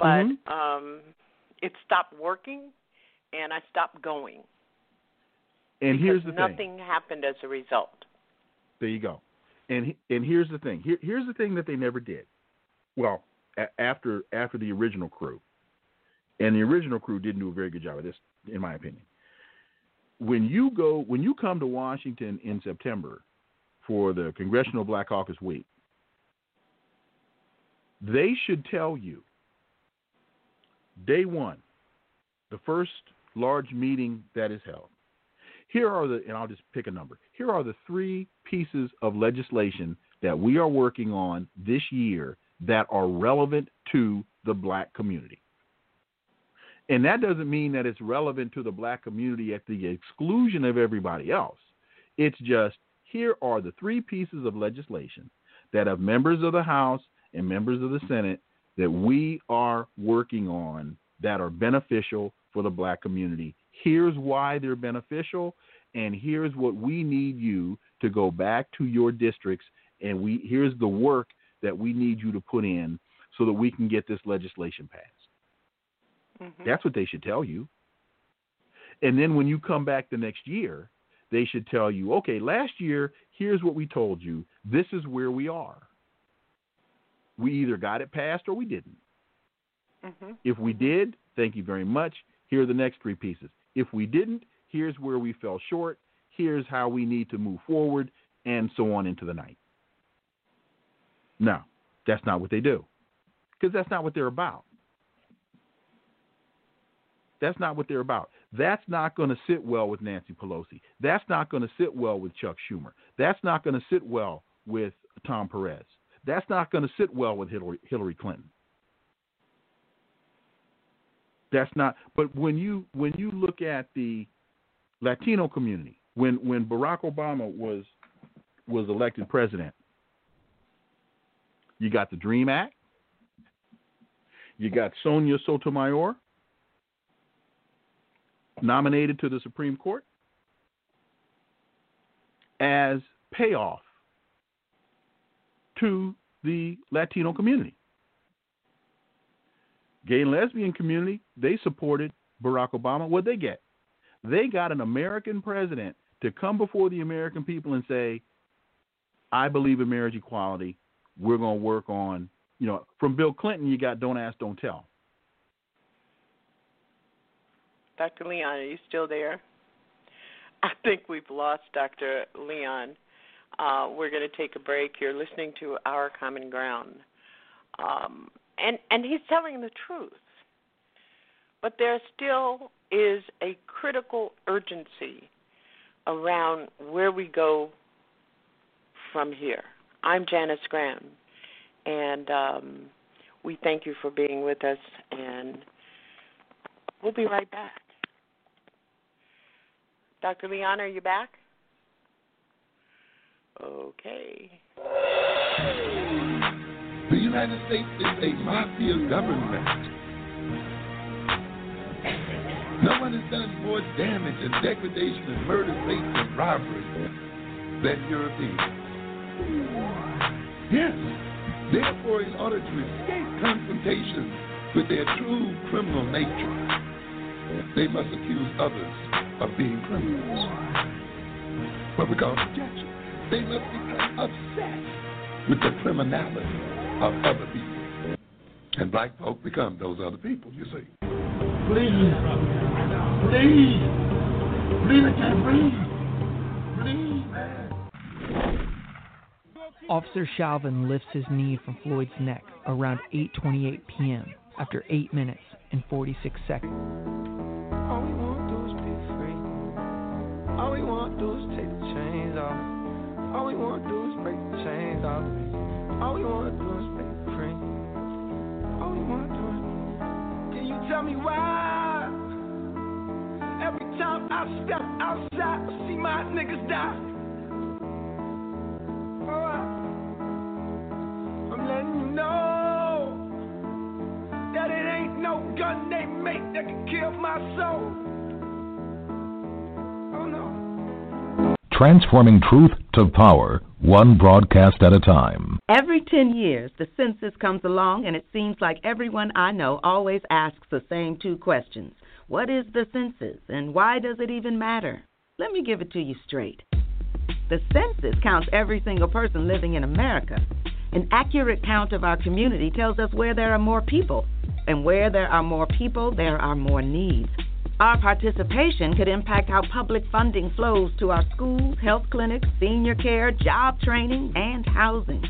but Mhm. um, it stopped working, and I stopped going. And here's the thing. nothing happened as a result. There you go. And and here's the thing. Here, here's the thing that they never did. Well, a- after after the original crew, and the original crew didn't do a very good job of this, in my opinion. When you go, when you come to Washington in September for the Congressional Black Caucus Week, they should tell you day one, the first large meeting that is held. Here are the, and I'll just pick a number. Here are the three pieces of legislation that we are working on this year that are relevant to the black community. And that doesn't mean that it's relevant to the black community at the exclusion of everybody else. It's just here are the three pieces of legislation that have members of the House and members of the Senate that we are working on that are beneficial for the black community. Here's why they're beneficial, and here's what we need you to go back to your districts and we here's the work that we need you to put in so that we can get this legislation passed. Mhm. That's what they should tell you. And then when you come back the next year, they should tell you, okay, last year, here's what we told you. This is where we are. We either got it passed or we didn't. Mhm. If we did, thank you very much. Here are the next three pieces. If we didn't, here's where we fell short. Here's how we need to move forward, and so on into the night. No, that's not what they do, because that's not what they're about. That's not what they're about. That's not going to sit well with Nancy Pelosi. That's not going to sit well with Chuck Schumer. That's not going to sit well with Tom Perez. That's not going to sit well with Hillary, Hillary Clinton. That's not. But when you when you look at the Latino community, when when Barack Obama was was elected president, you got the Dream Act. You got Sonia Sotomayor nominated to the Supreme Court as payoff to the Latino community. Gay and lesbian community, they supported Barack Obama. What they get? They got an American president to come before the American people and say, I believe in marriage equality. We're going to work on, you know, from Bill Clinton, you got don't ask, don't tell. Dr. Leon, are you still there? I think we've lost Dr. Leon. Uh, we're going to take a break. You're listening to Our Common Ground. Um, and, and he's telling the truth. But there still is a critical urgency around where we go from here. I'm Janice Graham, and um, we thank you for being with us, and we'll be right back. Dr. Leon, are you back? Okay. The United States is a mafia government. No one has done more damage and degradation and murder, rape, and robbery than Europeans. Yes. Therefore, in order to escape confrontation with their true criminal nature, they must accuse others of being criminals. But because objection, they must become obsessed with the criminality of other people. And black folk become those other people, you see. Please. Please. Please, I can't breathe. Please, man. Officer Chauvin lifts his knee from Floyd's neck around 8:28 p.m. after 8 minutes and 46 seconds. All we want to do is be free. All we want to do is All we want to do is break the chains off. Me. All we want to do is break free. All we want to do is. Can you tell me why? Every time I step outside, I see my niggas die. Oh, I'm letting you know that it ain't no gun they make that can kill my soul. Oh no. Transforming truth to power, one broadcast at a time. Every 10 years, the census comes along, and it seems like everyone I know always asks the same two questions What is the census, and why does it even matter? Let me give it to you straight. The census counts every single person living in America. An accurate count of our community tells us where there are more people, and where there are more people, there are more needs. Our participation could impact how public funding flows to our schools, health clinics, senior care, job training, and housing.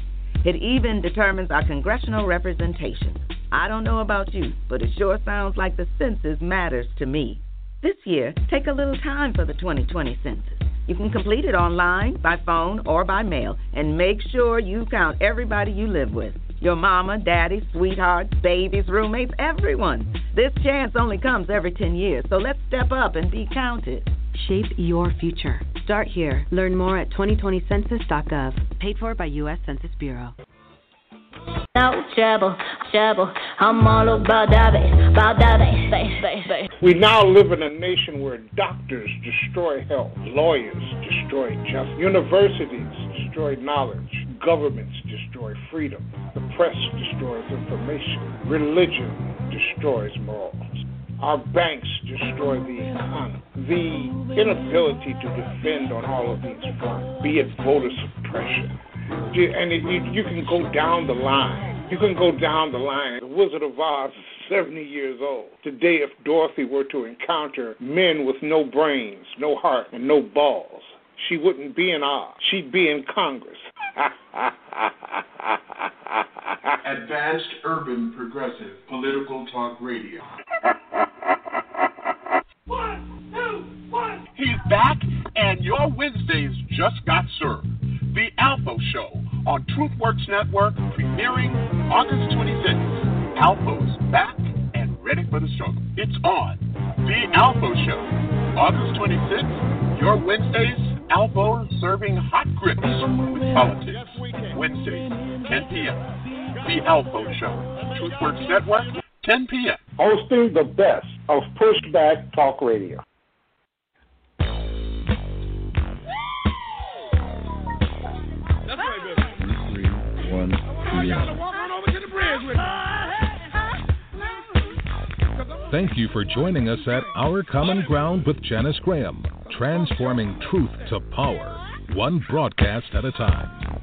It even determines our congressional representation. I don't know about you, but it sure sounds like the census matters to me. This year, take a little time for the 2020 census. You can complete it online, by phone, or by mail, and make sure you count everybody you live with your mama, daddy, sweethearts, babies, roommates, everyone. This chance only comes every 10 years, so let's step up and be counted. Shape your future. Start here. Learn more at 2020census.gov. Paid for by U.S. Census Bureau. No trouble, trouble. I'm all about that bass, about that bass, bass, bass, bass. We now live in a nation where doctors destroy health, lawyers destroy justice, universities destroy knowledge, governments destroy freedom, the press destroys information, religion destroys morals. Our banks destroy the economy. The inability to defend on all of these fronts, be it voter suppression, and it, you, you can go down the line You can go down the line. The Wizard of Oz is 70 years old. Today, if Dorothy were to encounter men with no brains, no heart, and no balls, she wouldn't be in Oz. She'd be in Congress. Advanced Urban Progressive Political Talk Radio. One, two, one. He's back, and your Wednesdays just got served. The Alpha Show on TruthWorks Network, premiering August 26th. Alpha's back and ready for the struggle. It's on. The Alpha Show, August 26th. Your Wednesdays, Alpha serving hot grips with politics. Wednesdays, 10 p.m. The Alpha Show, TruthWorks Network, 10 p.m. Hosting the best of pushback talk radio. One, Thank you for joining us at Our Common Ground with Janice Graham, transforming truth to power, one broadcast at a time.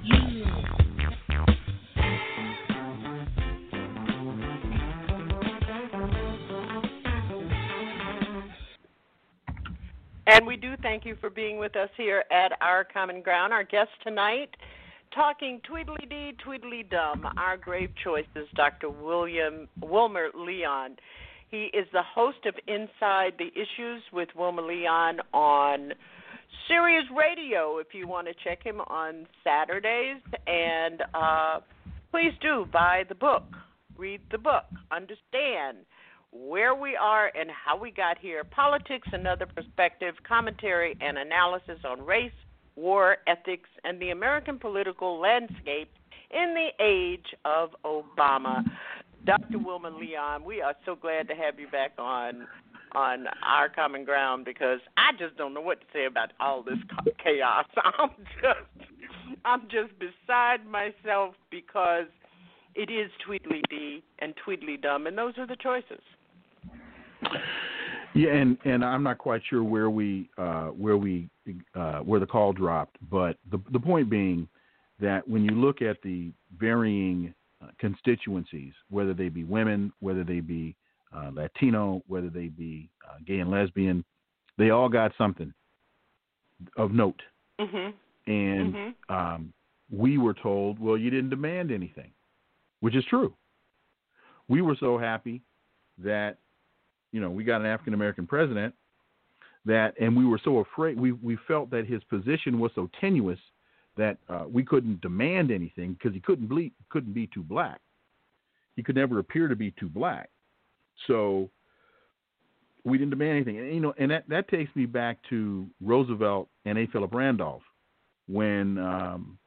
And we do thank you for being with us here at Our Common Ground. Our guest tonight, talking Tweedledee, Tweedledee Dum, our grave choices, Dr. William Wilmer Leon. He is the host of Inside the Issues with Wilmer Leon on Sirius Radio. If you want to check him on Saturdays, and uh, please do buy the book, read the book, understand where we are and how we got here, politics, another perspective, commentary, and analysis on race, war, ethics, and the American political landscape in the age of Obama. Dr. Wilmer Leon, we are so glad to have you back on on our common ground because I just don't know what to say about all this chaos. *laughs* I'm just I'm just beside myself because it is Tweedledee and Tweedledum, and those are the choices. Yeah, and and I'm not quite sure where we uh, where we uh, where the call dropped, but the the point being that when you look at the varying uh, constituencies, whether they be women, whether they be uh, Latino, whether they be uh, gay and lesbian, they all got something of note. Mm-hmm. And Mhm. um, we were told, well, you didn't demand anything, which is true. We were so happy that you know we got an African American president that, and we were so afraid. We we felt that his position was so tenuous that uh, we couldn't demand anything because he couldn't be couldn't be too black. He could never appear to be too black. So we didn't demand anything. And you know, and that that takes me back to Roosevelt and A. Philip Randolph when um,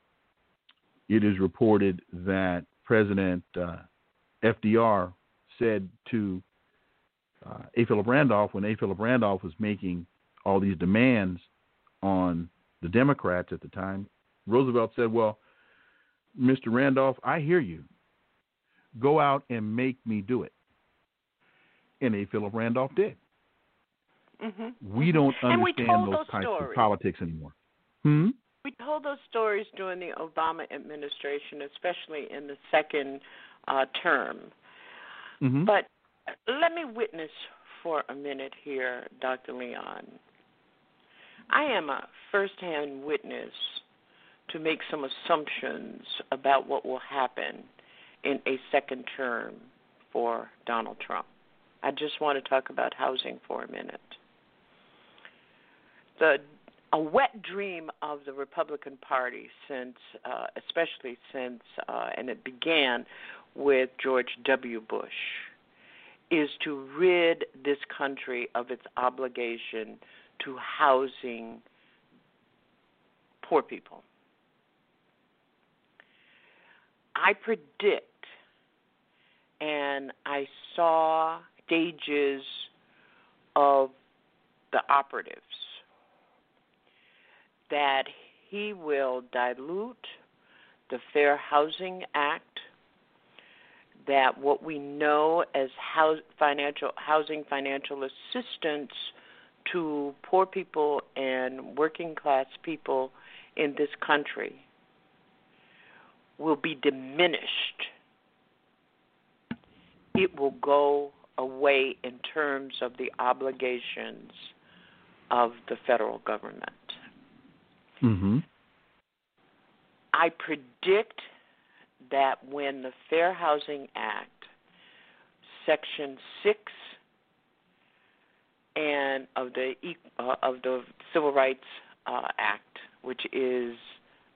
it is reported that President uh, FDR said to uh, A. Philip Randolph when A. Philip Randolph was making all these demands on the Democrats at the time. Roosevelt said, "Well, Mr. Randolph, I hear you. Go out and make me do it." And A. Philip Randolph did. Mm-hmm. We don't And we understand those those types stories. of politics anymore. Hmm. We told those stories during the Obama administration, especially in the second uh, term. Mm-hmm. But let me witness for a minute here, Dr. Leon. I am a firsthand witness to make some assumptions about what will happen in a second term for Donald Trump. I just want to talk about housing for a minute. The a wet dream of the Republican Party since, uh, especially since, uh, and it began with George W. Bush, is to rid this country of its obligation to housing poor people. I predict, and I saw stages of the operatives that he will dilute the Fair Housing Act, that what we know as house, financial housing financial assistance to poor people and working class people in this country will be diminished it will go away in terms of the obligations of the federal government. Mm-hmm. I predict that when the Fair Housing Act, Section Six, and of the uh, of the Civil Rights uh, Act, which is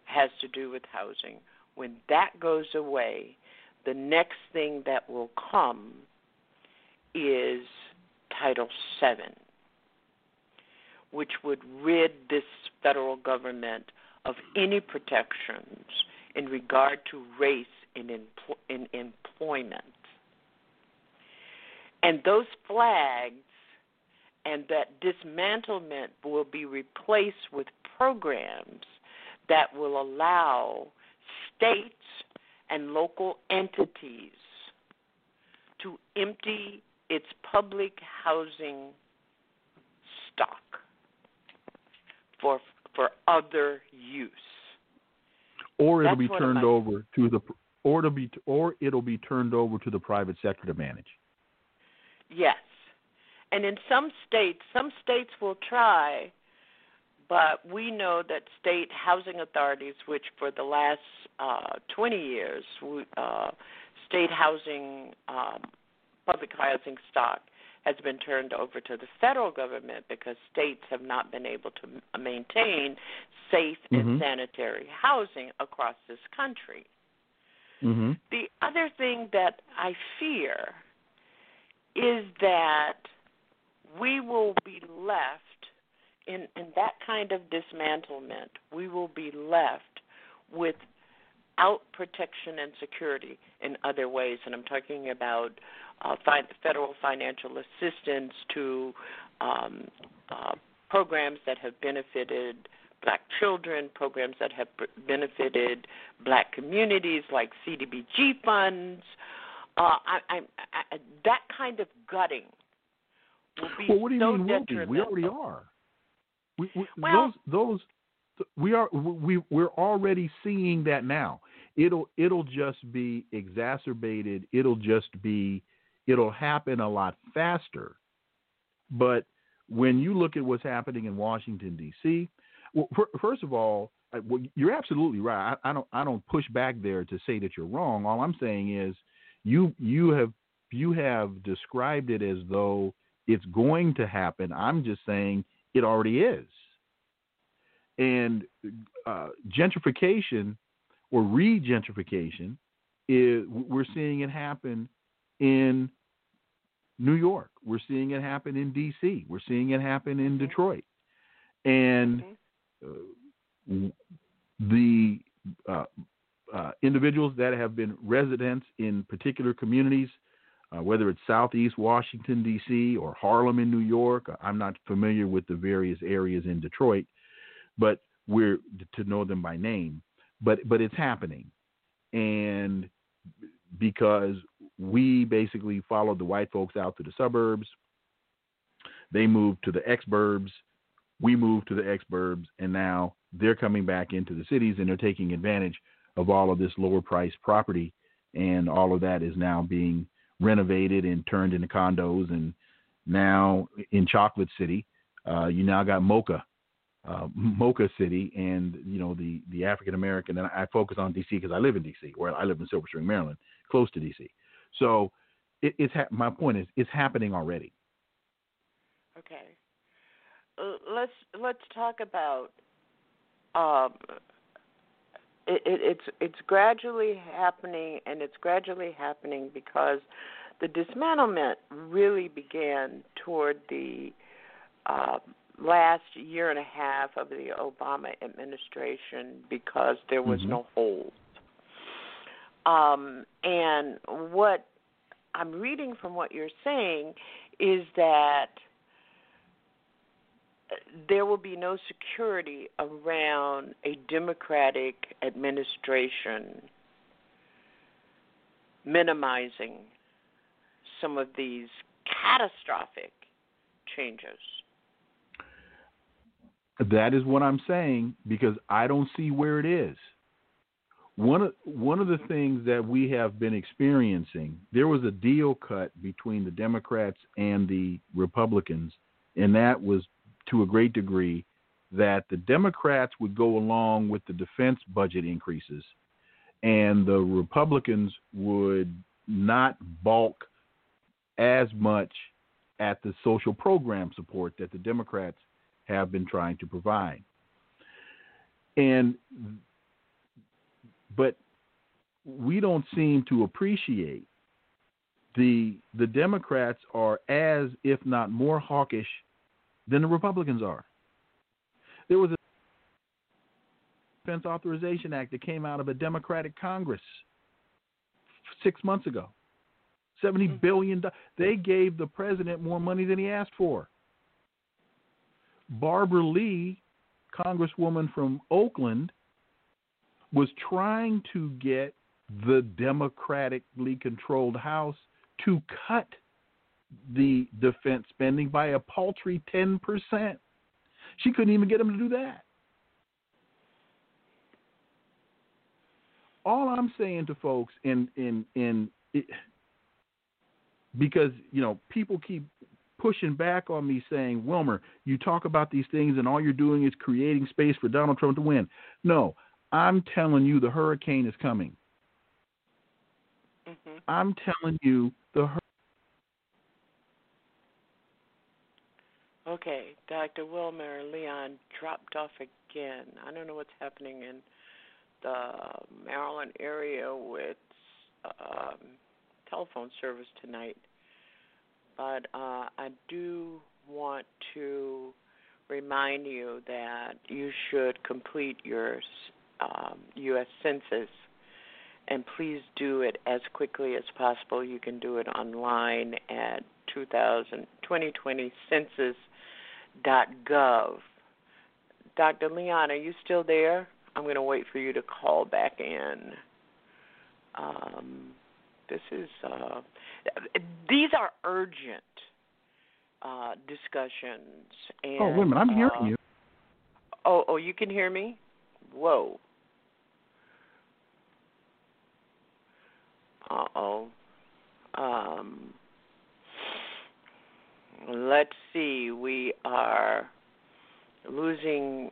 has to do with housing, when that goes away, the next thing that will come is Title VII, which would rid this federal government of any protections in regard to race in, empl- in employment. And those flags and that dismantlement will be replaced with programs that will allow states and local entities to empty its public housing stock for for other use. Or it'll That's be turned over to the or it'll be or it'll be turned over to the private sector to manage. Yes. And in some states, some states will try, but we know that state housing authorities, which for the last uh, 20 years, uh, state housing, um, public housing stock has been turned over to the federal government because states have not been able to maintain safe and Mhm. sanitary housing across this country. Mm-hmm. The other thing that I fear is that we will be left in, in that kind of dismantlement, we will be left without protection and security in other ways. And I'm talking about uh, fi- federal financial assistance to um, uh, programs that have benefited black children, programs that have benefited black communities like CDBG funds. Uh, I, I, I, that kind of gutting will be Well, what do you so mean? We already are. We, we, Well- those those we are we we're already seeing that now. It'll it'll just be exacerbated. It'll just be it'll happen a lot faster. But when you look at what's happening in Washington D.C., well, first of all, you're absolutely right. I, I don't I don't push back there to say that you're wrong. All I'm saying is you you have you have described it as though it's going to happen. I'm just saying it already is. And uh, gentrification or regentrification is we're seeing it happen in New York. We're seeing it happen in D.C. We're seeing it happen in Detroit, and uh, the uh, uh, individuals that have been residents in particular communities, uh, whether it's Southeast Washington D.C. or Harlem in New York. I'm not familiar with the various areas in Detroit, but we're to know them by name. But but it's happening, and because we basically followed the white folks out to the suburbs, they moved to the exurbs, we moved to the exurbs, and now they're coming back into the cities and they're taking advantage of all of this lower priced property, and all of that is now being renovated and turned into condos. And now in Chocolate City, uh, you now got Mocha, uh, *laughs* Mocha City, and you know the the African American. And I focus on DC because I live in DC, where I live in Silver Spring, Maryland, close to DC. So it, it's ha- my point is it's happening already. Okay. Uh, let's let's talk about um, it, it, it's it's gradually happening, and it's gradually happening because the dismantlement really began toward the uh, last year and a half of the Obama administration because there was Mhm. no hold. Um, and what I'm reading from what you're saying is that there will be no security around a Democratic administration minimizing some of these catastrophic changes. That is what I'm saying because I don't see where it is. one of one of the things that we have been experiencing, there was a deal cut between the Democrats and the Republicans, and that was to a great degree that the Democrats would go along with the defense budget increases, and the Republicans would not balk as much at the social program support that the Democrats have been trying to provide. And but we don't seem to appreciate the the Democrats are as if not more hawkish than the Republicans are. There was a Defense Authorization Act that came out of a Democratic Congress six months ago. Seventy mm-hmm. They gave the president more money than he asked for. Barbara Lee, Congresswoman from Oakland, was trying to get the democratically controlled House to cut the defense spending by a paltry 10%. She couldn't even get them to do that. All I'm saying to folks in in in it, because you know people keep pushing back on me saying, Wilmer, you talk about these things and all you're doing is creating space for Donald Trump to win. No, I'm telling you the hurricane is coming. Mm-hmm. I'm telling you the Okay, Dr. Wilmer Leon dropped off again. I don't know what's happening in the Maryland area with um, telephone service tonight, but uh, I do want to remind you that you should complete your um, U.S. Census, and please do it as quickly as possible. You can do it online at 2000, 2020 census.gov. Dr. Leon, are you still there? I'm going to wait for you to call back in. Um, this is uh, these are urgent uh, discussions. And, oh, wait a minute, I'm hearing uh, you. Oh, oh, you can hear me. Whoa. Uh oh. Um, let's see. We are losing.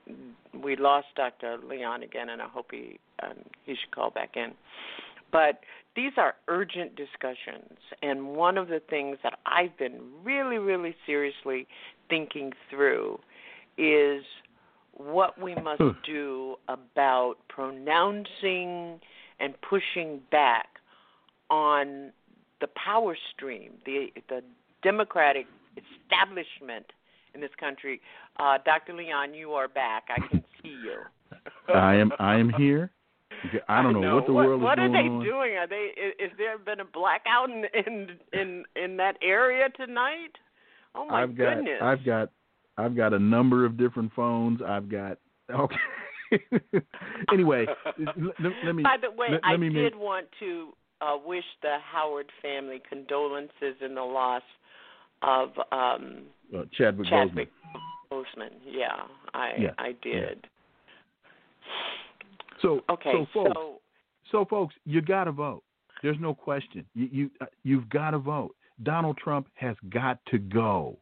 We lost Dr. Leon again, and I hope he um, he should call back in. But these are urgent discussions, and one of the things that I've been really, really seriously thinking through is what we must do about pronouncing and pushing back on the power stream, the the democratic establishment in this country. Uh, Dr. Leon, you are back. I can see you. I am. I am here. I don't know, know. what the what, world what is going on. What are they doing? Are they? Is, is there been a blackout in in in, in that area tonight? Oh my I've got, goodness! I've got, I've got a number of different phones. I've got. Okay. *laughs* anyway, let, let me. By the way, let, let I did make, want to uh, wish the Howard family condolences in the loss of um, uh, Chadwick, Chadwick Boseman. Boseman. Yeah, I Yeah, I did. So, Okay, so folks, so so folks, you got to vote. There's no question. You you uh, you've got to vote. Donald Trump has got to go.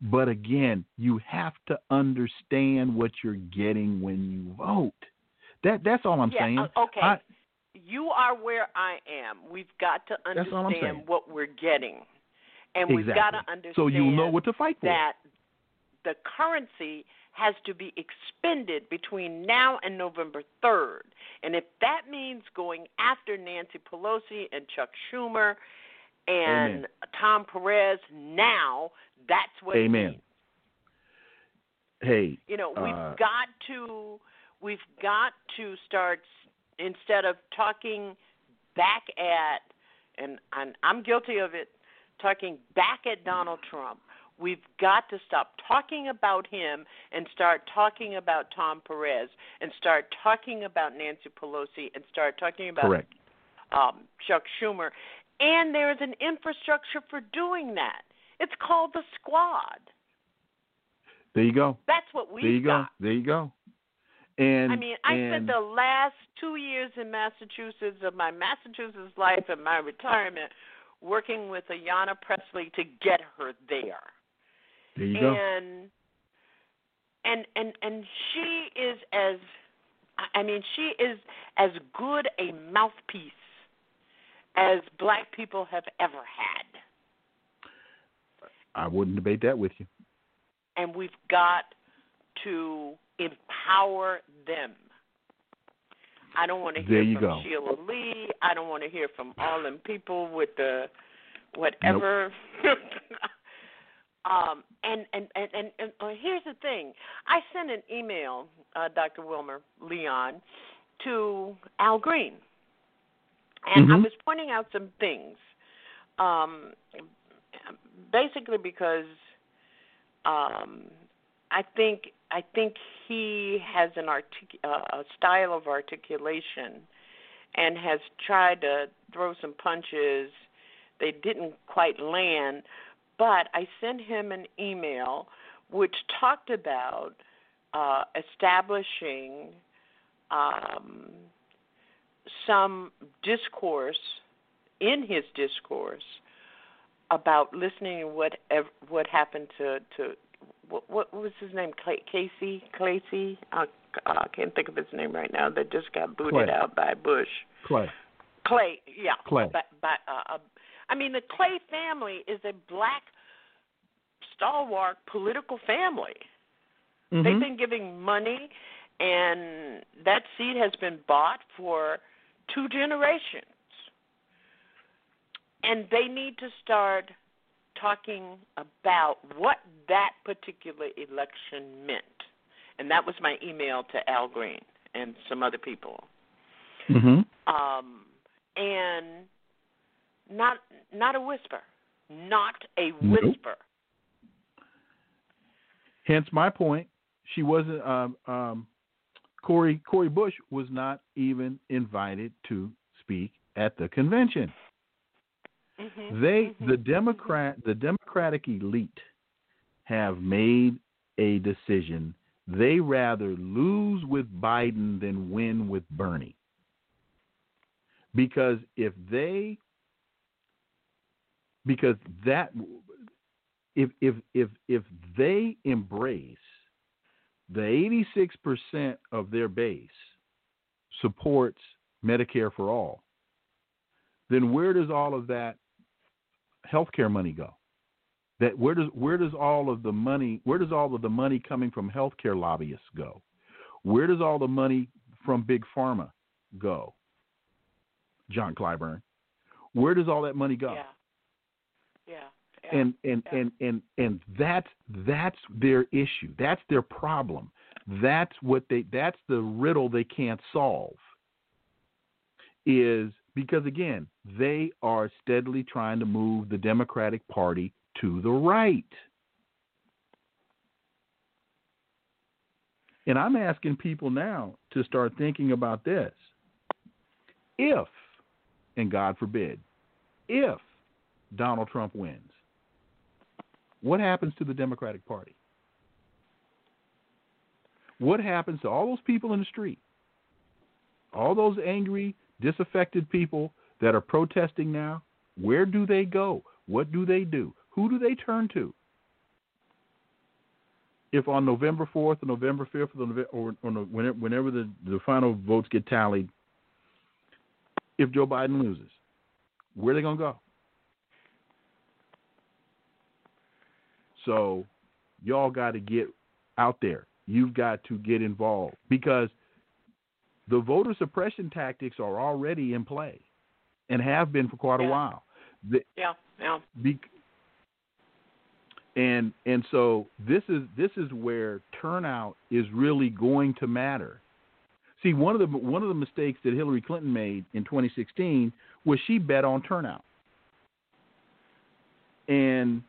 But again, you have to understand what you're getting when you vote. That that's all I'm yeah, saying. uh, okay. I, you are where I am. We've got to That's all I'm understand what we're getting, and we've got to Exactly. understand so you'll know what to fight for. that the currency has to be expended between now and November 3rd. And if that means going after Nancy Pelosi and Chuck Schumer and Amen. Tom Perez now, that's what it Amen. means. Hey, You know, we've uh, got to we've got to start instead of talking back at and, and I'm guilty of it, talking back at Donald Trump. We've got to stop talking about him and start talking about Tom Perez and start talking about Nancy Pelosi and start talking about correct. um, Chuck Schumer. And there is an infrastructure for doing that. It's called the squad. There you go. That's what we've there you got. go. There you go. And I mean, I and, spent the last two years in Massachusetts of my Massachusetts life and my retirement working with Ayanna Pressley to get her there. There you and, go. And and and she is as I mean, she is as good a mouthpiece as black people have ever had. I wouldn't debate that with you. And we've got to empower them. I don't want to hear from go. Sheila Lee. I don't want to hear from all them people with the whatever. *laughs* um, and, and, and, and, and uh, here's the thing. I sent an email, uh, Dr. Wilmer Leon, to Al Green. And I Mhm. was pointing out some things. Um, basically because um, I think I think he has an artic- uh, a style of articulation and has tried to throw some punches. They didn't quite land, but I sent him an email which talked about uh, establishing um, some discourse in his discourse about listening to what what happened to to what, what was his name Clay, Casey Clacy uh, I can't think of his name right now that just got booted Clay. out by Bush Clay. Clay yeah Clay. But, but uh, uh, I mean the Clay family is a black stalwart political family. They've Mhm. been giving money, and that seat has been bought for two generations. And they need to start talking about what that particular election meant. And that was my email to Al Green and some other people. Mm-hmm. Um, and not not a whisper, not a Nope. whisper. Hence my point. She wasn't. Um, um, Cori Cori Bush was not even invited to speak at the convention. Mm-hmm. They, the Democrat, the Democratic elite, have made a decision. They rather lose with Biden than win with Bernie. Because if they, because that, if if if if they embrace the 86% of their base supports Medicare for all, then where does all of that healthcare money go? That where does where does all of the money where does all of the money coming from healthcare lobbyists go? Where does all the money from big pharma go? John Clyburn. Where does all that money go? Yeah. Yeah. and and, and and and that's that's their issue. That's their problem. That's what they that's the riddle they can't solve. Is because again, they are steadily trying to move the Democratic Party to the right. And I'm asking people now to start thinking about this. If, and God forbid, if Donald Trump wins, what happens to the Democratic Party? What happens to all those people in the street? All those angry, disaffected people that are protesting now? Where do they go? What do they do? Who do they turn to? If on November 4th or November 5th or, whenever the, the final votes get tallied, if Joe Biden loses, where are they going to go? So y'all got to get out there. You've got to get involved because the voter suppression tactics are already in play and have been for quite a while. The, Yeah, yeah. be, and and so this is this is where turnout is really going to matter. See, one of the one of the mistakes that Hillary Clinton made in 2016 was she bet on turnout. And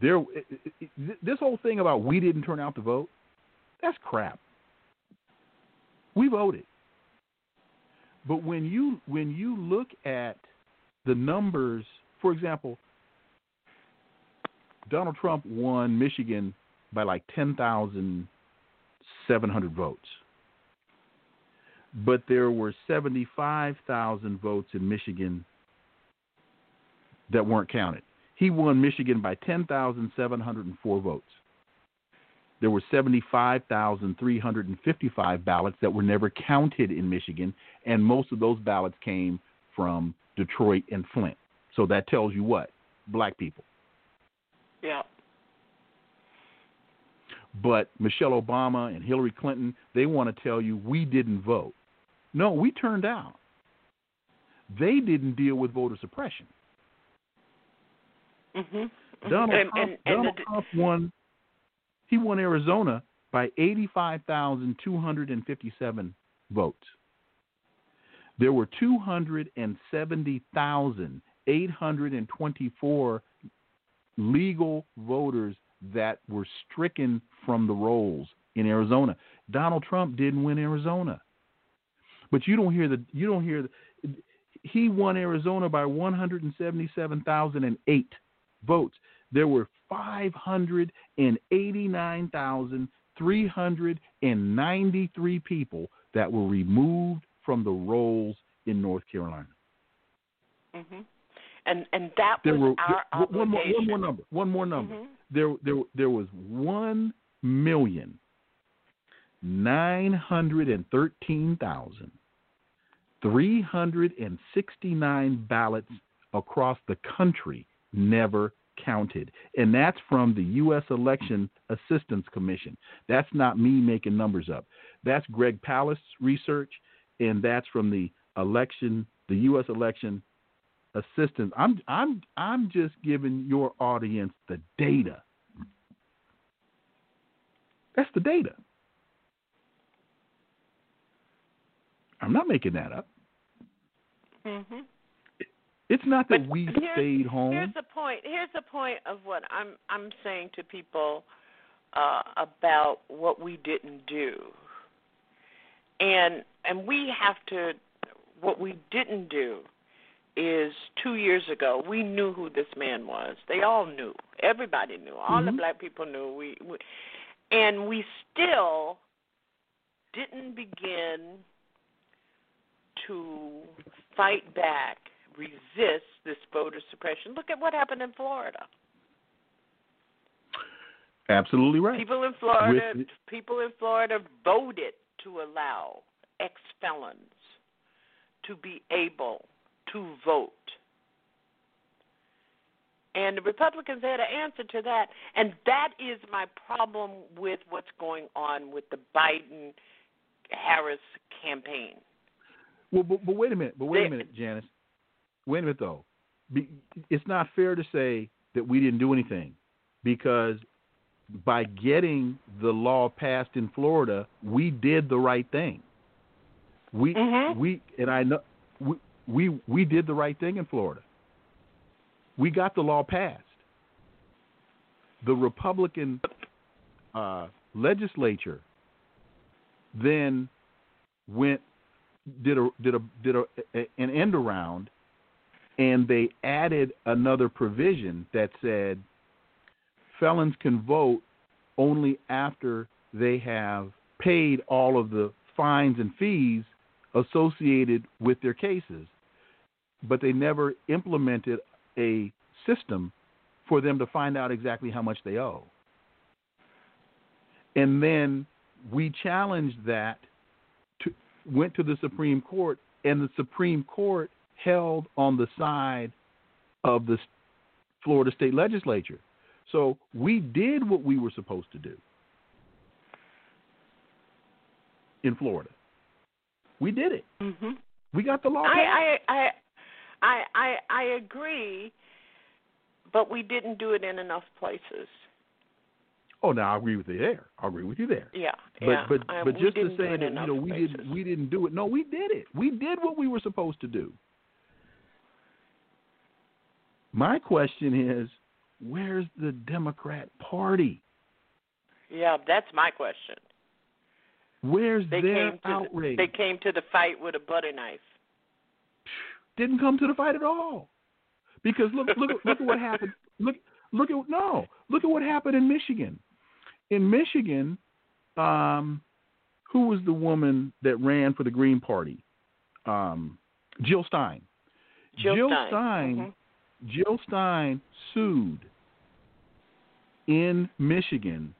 there this whole thing about we didn't turn out to vote, that's crap. We voted. But when you when you look at the numbers, for example, Donald Trump won Michigan by like 10,000 700 votes. But there were 75,000 votes in Michigan that weren't counted. He won Michigan by 10,704 votes. There were 75,355 ballots that were never counted in Michigan, and most of those ballots came from Detroit and Flint. So that tells you what? Black people. Yeah. But Michelle Obama and Hillary Clinton, they want to tell you we didn't vote. No, we turned out. They didn't deal with voter suppression. Mm-hmm. Donald, And- Trump, and- and Donald the- Trump won. He won Arizona by eighty-five thousand two hundred and fifty-seven votes. There were two hundred and seventy thousand eight hundred and twenty-four legal voters that were stricken from the rolls in Arizona. Donald Trump didn't win Arizona, but you don't hear the you don't hear the, he won Arizona by one hundred and seventy-seven thousand and eight votes. There were 589,393 people that were removed from the rolls in North Carolina. Mm-hmm. And and that There was were our there- one more, one more number. One more number. Mhm. There there there was one million nine hundred and thirteen thousand three hundred and sixty nine ballots across the country never counted. And that's from the US Election Assistance Commission. That's not me making numbers up. That's Greg Palast research and that's from the election the US election assistance. I'm I'm I'm just giving your audience the data. That's the data. I'm not making that up. Mhm. It's not that But we stayed home. Here's the point. Here's the point of what I'm I'm saying to people uh, about what we didn't do, and and we have to. What we didn't do is two years ago we knew who this man was. They all knew. Everybody knew. All the Mhm. black people knew. We, we and we still didn't begin to fight back, resist this voter suppression. Look at what happened in Florida. Absolutely right. People in Florida, With- people in Florida voted to allow ex-felons to be able to vote. And the Republicans had an answer to that. And that is my problem with what's going on with the Biden Harris campaign. Well, but, but wait a minute. But wait They- a minute, Janice. Wait a minute, though. Be, it's not fair to say that we didn't do anything because by getting the law passed in Florida, we did the right thing. We we and I know we, we we did the right thing in Florida. We got the law passed. The Republican uh, legislature then went did a did a did a an end around and they added another provision that said felons can vote only after they have paid all of the fines and fees associated with their cases. But they never implemented a system for them to find out exactly how much they owe. And then we challenged that to, went to the Supreme Court, and the Supreme Court held on the side of the Florida State Legislature. So we did what we were supposed to do in Florida. We did it. Mm-hmm. We got the law. I, I I I I I agree, but we didn't do it in enough places. Oh, now I agree with you there. I agree with you there. Yeah, But yeah. but but we just to say that you know we places. didn't we didn't do it. No, we did it. We did what we were supposed to do. My question is, where's the Democrat Party? Yeah, that's my question. Where's They their came to outrage? The, they came to the fight with a butter knife. Didn't come to the fight at all. Because look look at- look at what happened. Look look at no. Look at what happened in Michigan. In Michigan, um, who was the woman that ran for the Green Party? Um, Jill Stein. Jill, Jill Stein. Stein Mhm. Jill Stein sued in Michigan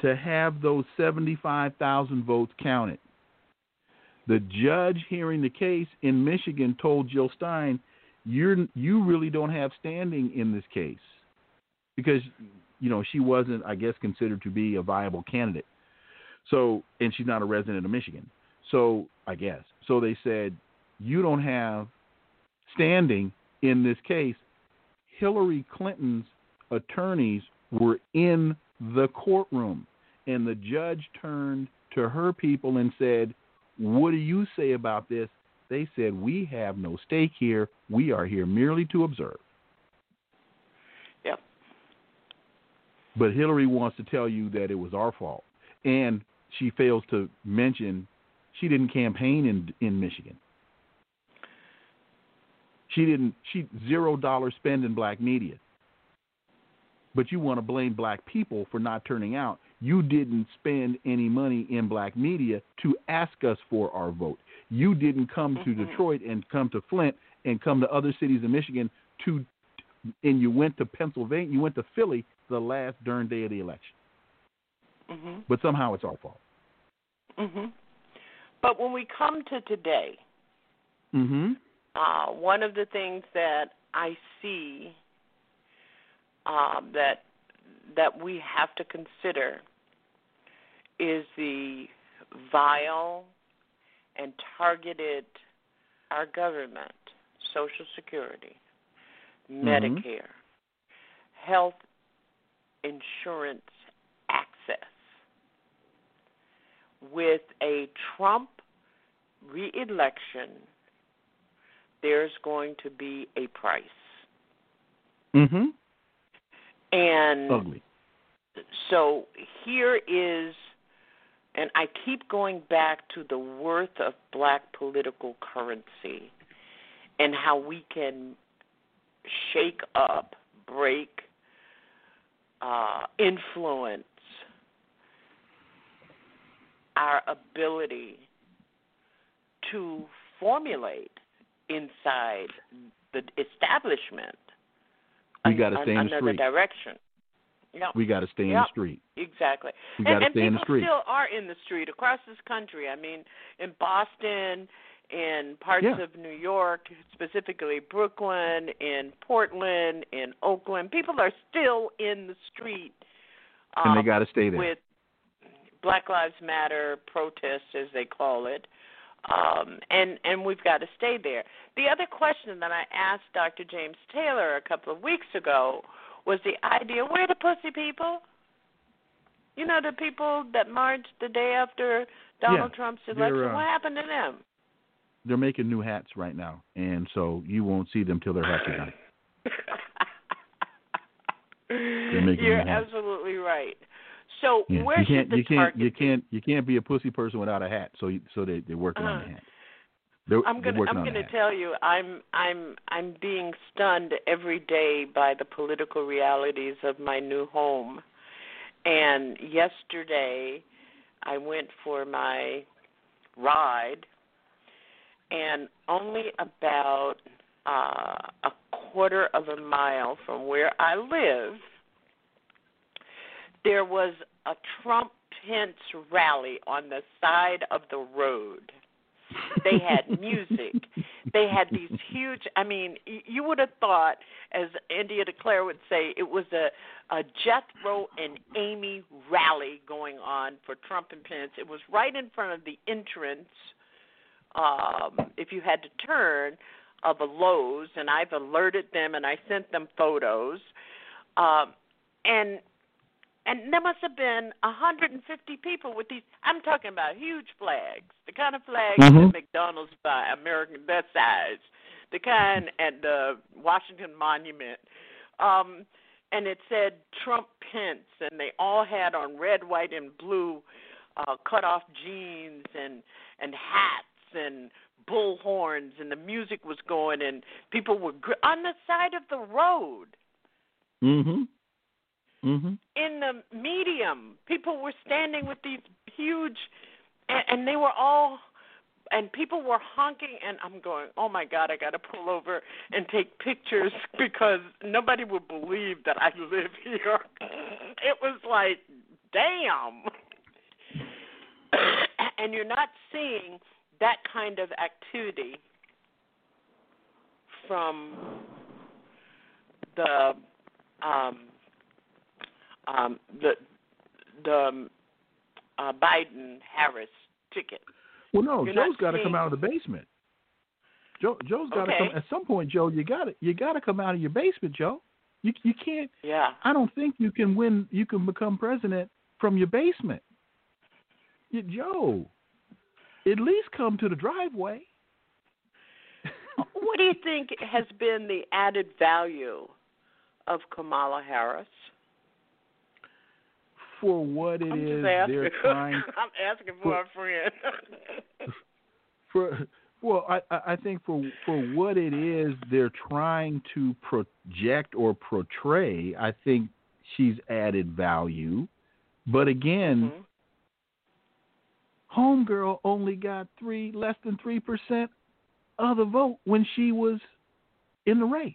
to have those 75,000 votes counted. The judge hearing the case in Michigan told Jill Stein, "You're you really don't have standing in this case because you know she wasn't, I guess, considered to be a viable candidate. So, and she's not a resident of Michigan. So, I guess. So they said, you don't have standing in this case. Hillary Clinton's attorneys were in the courtroom, and the judge turned to her people and said, What do you say about this? They said, We have no stake here. We are here merely to observe. Yep. But Hillary wants to tell you that it was our fault. And she fails to mention she didn't campaign in in Michigan. She didn't she zero dollar spend in black media. But you want to blame black people for not turning out. You didn't spend any money in black media to ask us for our vote. You didn't come to Detroit and come to Flint and come to other cities in Michigan to and you went to Pennsylvania, you went to Philly the last darn day of the election. Mhm. But somehow it's our fault. Mhm. But when we come to today, Mm-hmm. Uh, one of the things that I see um, that that we have to consider is the vile and targeted our government, Social Security, Mhm. Medicare, health insurance access. With a Trump reelection, there's going to be a price. Mm-hmm. And Ugly. so here is, and I keep going back to the worth of black political currency and how we can shake up, break, uh, influence our ability to formulate inside the establishment We got to stay in the another street. direction. Yep. We got to stay in Yep. the street. Exactly. We gotta stay in the street. people still are in the street across this country. I mean, in Boston, in parts Yeah. of New York, specifically Brooklyn, in Portland, in Oakland, people are still in the street. And they um, gotta stay there. With Black Lives Matter protests, as they call it. Um, and and we've got to stay there. The other question that I asked Dr. James Taylor a couple of weeks ago was the idea: where the pussy people? You know, the people that marched the day after Donald Yeah, Trump's election. uh, what happened to them? They're making new hats right now, and so you won't see them till hats are done. They're making You're absolutely right. So Yeah. where you can't the you can't target you can't you can't be a pussy person without a hat. So you, so they they're working on the Uh, hat. They're, I'm gonna I'm gonna tell you I'm I'm I'm being stunned every day by the political realities of my new home. And yesterday I went for my ride and only about uh a quarter of a mile from where I live there was a Trump Pence rally on the side of the road. They had *laughs* music. they had these huge. I mean, you would have thought, as India Declare would say, it was a a Jethro and Amy rally going on for Trump and Pence. It was right in front of the entrance. Um, if you had to turn of a Lowe's, and I've alerted them and I sent them photos. Um, and and there must have been 150 people with these. I'm talking about huge flags, the kind of flags Mhm. that McDonald's buy, American that size, the kind at the Washington Monument. Um, and it said Trump Pence, and they all had on red, white, and blue uh, cut off jeans and and hats and bull horns, and the music was going, and people were gr- on the side of the road. Mm-hmm. Mm-hmm. in the medium. People were standing with these huge, and, and they were all, and people were honking, and I'm going, oh my God, I got to pull over and take pictures *laughs* because nobody would believe that I live here. It was like, damn. *coughs* and you're not seeing that kind of activity from the um, um, the the um, uh, Biden Harris ticket. Well, no, You're Joe's got to come out of the basement. Joe, Joe's got to Okay. come at some point. Joe, you got to you got to come out of your basement, Joe. You you can't. Yeah. I don't think you can win. You can become president from your basement. You, Joe, at least come to the driveway. What do you think has been the added value of Kamala Harris? For what it is they're *laughs* trying I'm asking for a friend. *laughs* for well I, I think for for what it is they're trying to project or portray i think she's added value. But again homegirl only got three less than three percent of the vote when she was in the race.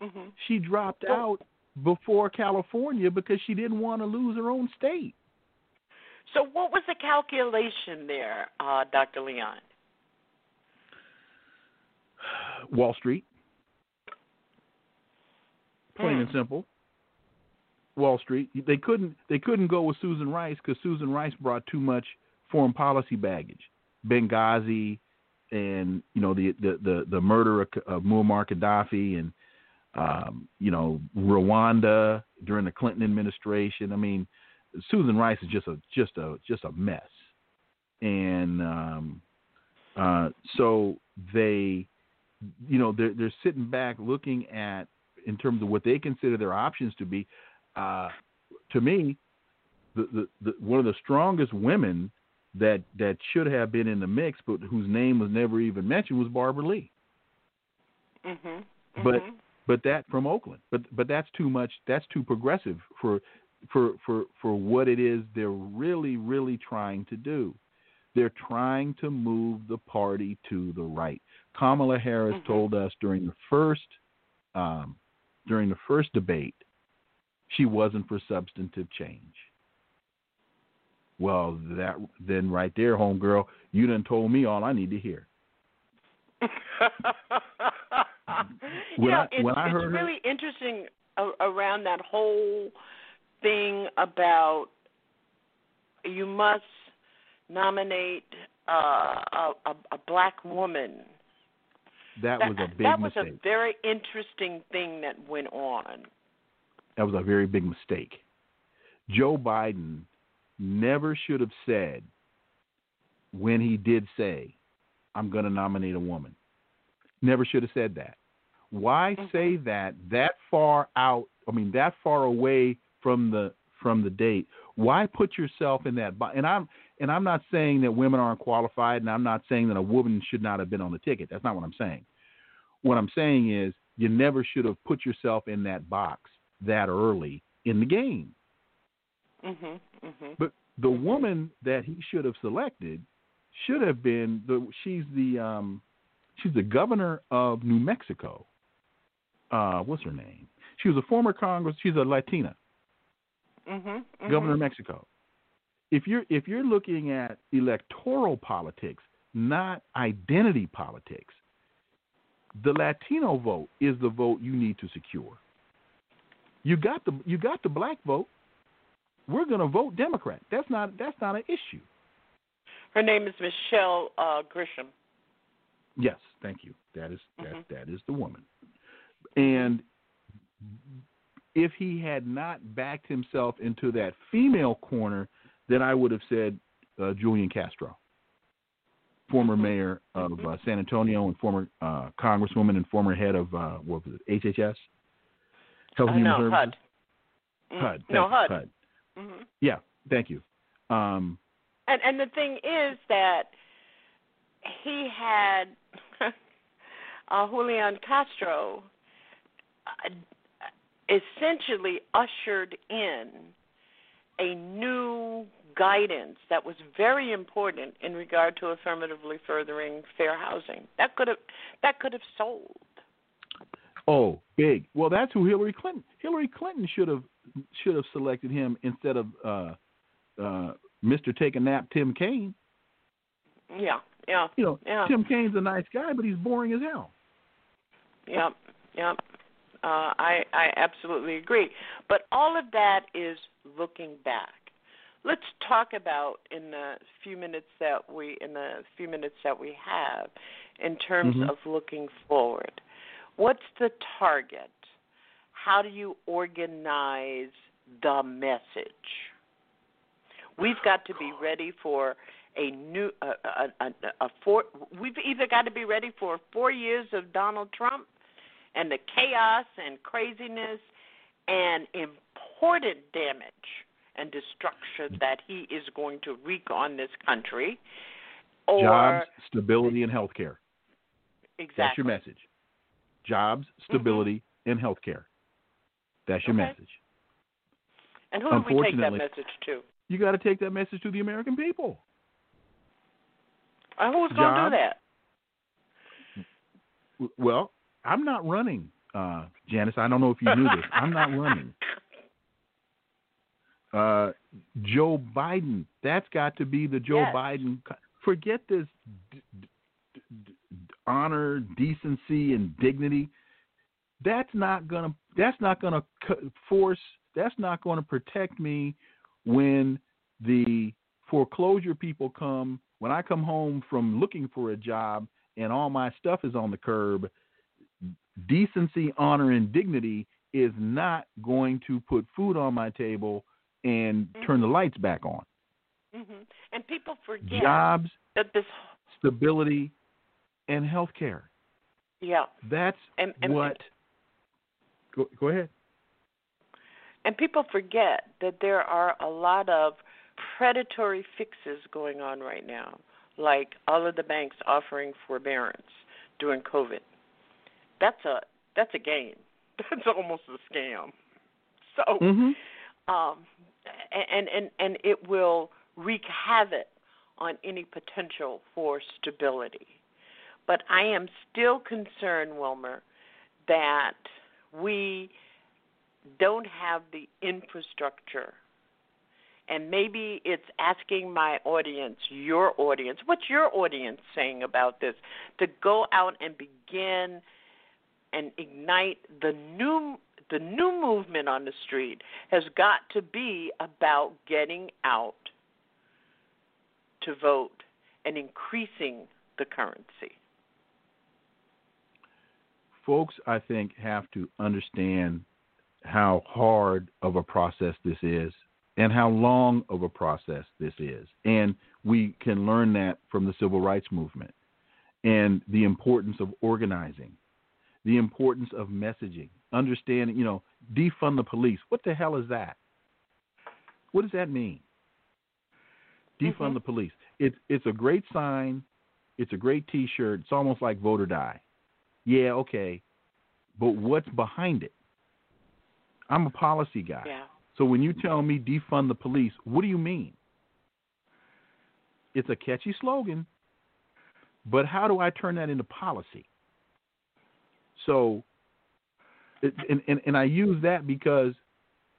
Hmm she dropped out before california because she didn't want to lose her own state So, what was the calculation there, uh, Dr. Leon? wall street plain and Hmm. simple. Wall Street. They couldn't they couldn't go with Susan Rice because Susan Rice brought too much foreign policy baggage. Benghazi, and you know the the the, the murder of, of Muammar Gaddafi, and um, you know Rwanda during the Clinton administration. I mean, Susan Rice is just a just a just a mess, and um, uh, so they, you know, they're they're sitting back looking at in terms of what they consider their options to be. Uh, to me, the, the, the one of the strongest women that that should have been in the mix, but whose name was never even mentioned, was Barbara Lee. Mhm. But Mhm. But that from Oakland. But but that's too much. That's too progressive for for for for what it is they're really really trying to do. They're trying to move the party to the right. Kamala Harris Mhm. told us during the first um, during the first debate she wasn't for substantive change. Well, that then right there, homegirl, you done told me all I need to hear. *laughs* *laughs* When know, I- it's, when I it's heard her- really interesting around that whole thing about you must nominate uh, a, a, a black woman. That, was a big mistake. that was mistake. a very interesting thing that went on. that was a very big mistake. Joe Biden never should have said when he did say, I'm going to nominate a woman. Never should have said that. Why say that that far out? I mean, that far away from the from the date. Why put yourself in that? And I'm and I'm not saying that women aren't qualified, and I'm not saying that a woman should not have been on the ticket. That's not what I'm saying. What I'm saying is you never should have put yourself in that box that early in the game. Mhm. Mhm. But the woman that he should have selected should have been the she's the um she's the governor of New Mexico. Uh what's her name? She was a former Congress she's a Latina, Mhm. mhm. governor of Mexico. If you're if you're looking at electoral politics, not identity politics, the Latino vote is the vote you need to secure. You got the you got the black vote. We're going to vote Democrat. That's not that's not an issue. Her name is Michelle uh, Grisham. Yes, thank you. That is Mm-hmm. that that is the woman. And if he had not backed himself into that female corner, then I would have said uh, Julian Castro, former Mm-hmm. mayor of uh, San Antonio and former uh, congresswoman and former head of uh, what was it, HHS, Health Uh, and Human no, Services. HUD. Mm, HUD. No, you, HUD. Mhm. Yeah, thank you. Um, And and the thing is that he had uh, Julian Castro. Uh, essentially ushered in a new guidance that was very important in regard to affirmatively furthering fair housing. That could have that could have sold. Oh, big. Well, that's who Hillary Clinton. Hillary Clinton should have should have selected him instead of uh, uh, Mr. Take a Nap Tim Kaine. Yeah, yeah. You know, yeah. Tim Kaine's a nice guy, but he's boring as hell. Yep, yep. Uh, I I absolutely agree. But all of that is looking back. Let's talk about in the few minutes that we in the few minutes that we have in terms Mhm. of looking forward. What's the target? How do you organize the message? We've got to be ready for a new a, a, a, a four. We've either got to be ready for four years of Donald Trump and the chaos and craziness and important damage and destruction that he is going to wreak on this country, or Jobs, stability, and health care. exactly. That's your message. Jobs, stability, and health care. That's your Okay. message. And who do we take that message to? You got to take that message to the American people. Uh, who's going to do that? Well, I'm not running, uh, Janice. I don't know if you knew this. I'm not running. *laughs* Uh, Joe Biden. That's got to be the Joe Yes. Biden. Forget this d- d- d- d- honor, decency, and dignity. That's not gonna. That's not gonna force. That's not going to protect me when the foreclosure people come. When I come home from looking for a job and all my stuff is on the curb, decency, honor, and dignity is not going to put food on my table and turn the lights back on. hmm And people forget Jobs, that this. stability, and health care. Yeah. That's And, and what. Go, go ahead. And people forget that there are a lot of predatory fixes going on right now, like all of the banks offering forbearance during COVID. That's a that's a game. *laughs* That's almost a scam. So, Mhm. um, and and and it will wreak havoc on any potential for stability. But I am still concerned, Wilmer, that we don't have the infrastructure. And maybe it's asking my audience, your audience, what's your audience saying about this? To go out and begin and ignite the new the new movement on the street has got to be about getting out to vote and increasing the currency. Folks, I think, have to understand how hard of a process this is and how long of a process this is. And we can learn that from the civil rights movement and the importance of organizing, the importance of messaging, understanding, you know, defund the police. What the hell is that? What does that mean? Defund mm-hmm. the police. It's it's a great sign, it's a great T-shirt. It's almost like vote or die. Yeah, okay, but what's behind it? I'm a policy guy. Yeah. So when you tell me defund the police, what do you mean? It's a catchy slogan, but how do I turn that into policy? So, it, and, and and I use that because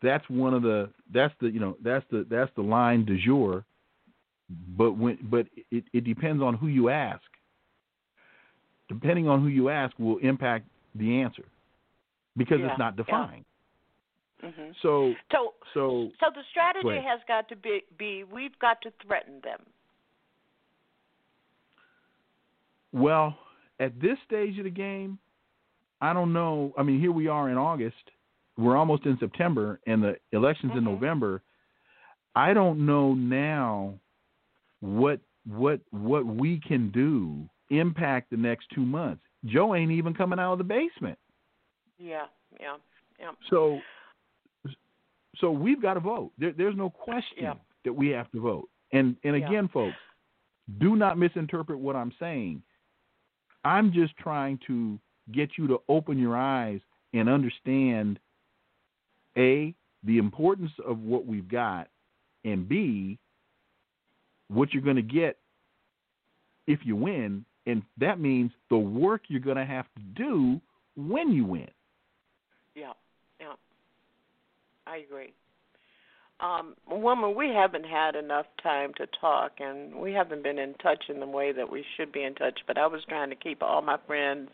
that's one of the that's the you know that's the that's the line du jour. But when but it, it depends on who you ask. Depending on who you ask will impact the answer because Yeah, it's not yeah. defined. hmm So So so So the strategy has got to be, be we've got to threaten them. Well, at this stage of the game, I don't know. I mean, here we are in August. We're almost in September, and the election's in mm-hmm. November. I don't know now what what what we can do impact the next two months. Joe ain't even coming out of the basement, Yeah, yeah, yeah. so so we've got to vote. There, there's no question Yeah. that we have to vote. And and Yeah. again, folks, do not misinterpret what I'm saying. I'm just trying to get you to open your eyes and understand a the importance of what we've got, and b what you're going to get if you win, and that means the work you're going to have to do when you win. Yeah, yeah, I agree. Um, woman, we haven't had enough time to talk, and we haven't been in touch in the way that we should be in touch. But I was trying to keep all my friends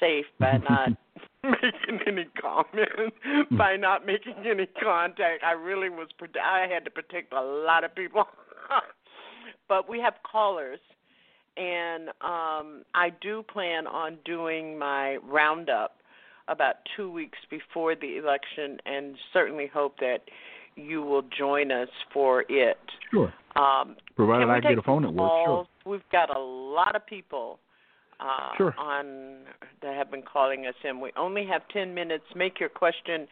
safe by *laughs* not *laughs* making any comment, by not making any contact. I really was. I had to protect a lot of people. *laughs* but we have callers, and um, I do plan on doing my roundup about two weeks before the election, and certainly hope that you will join us for it. Sure. Um, Provided I get a phone at work, sure. We've got a lot of people uh, sure. on that have been calling us in. We only have 10 minutes. Make your question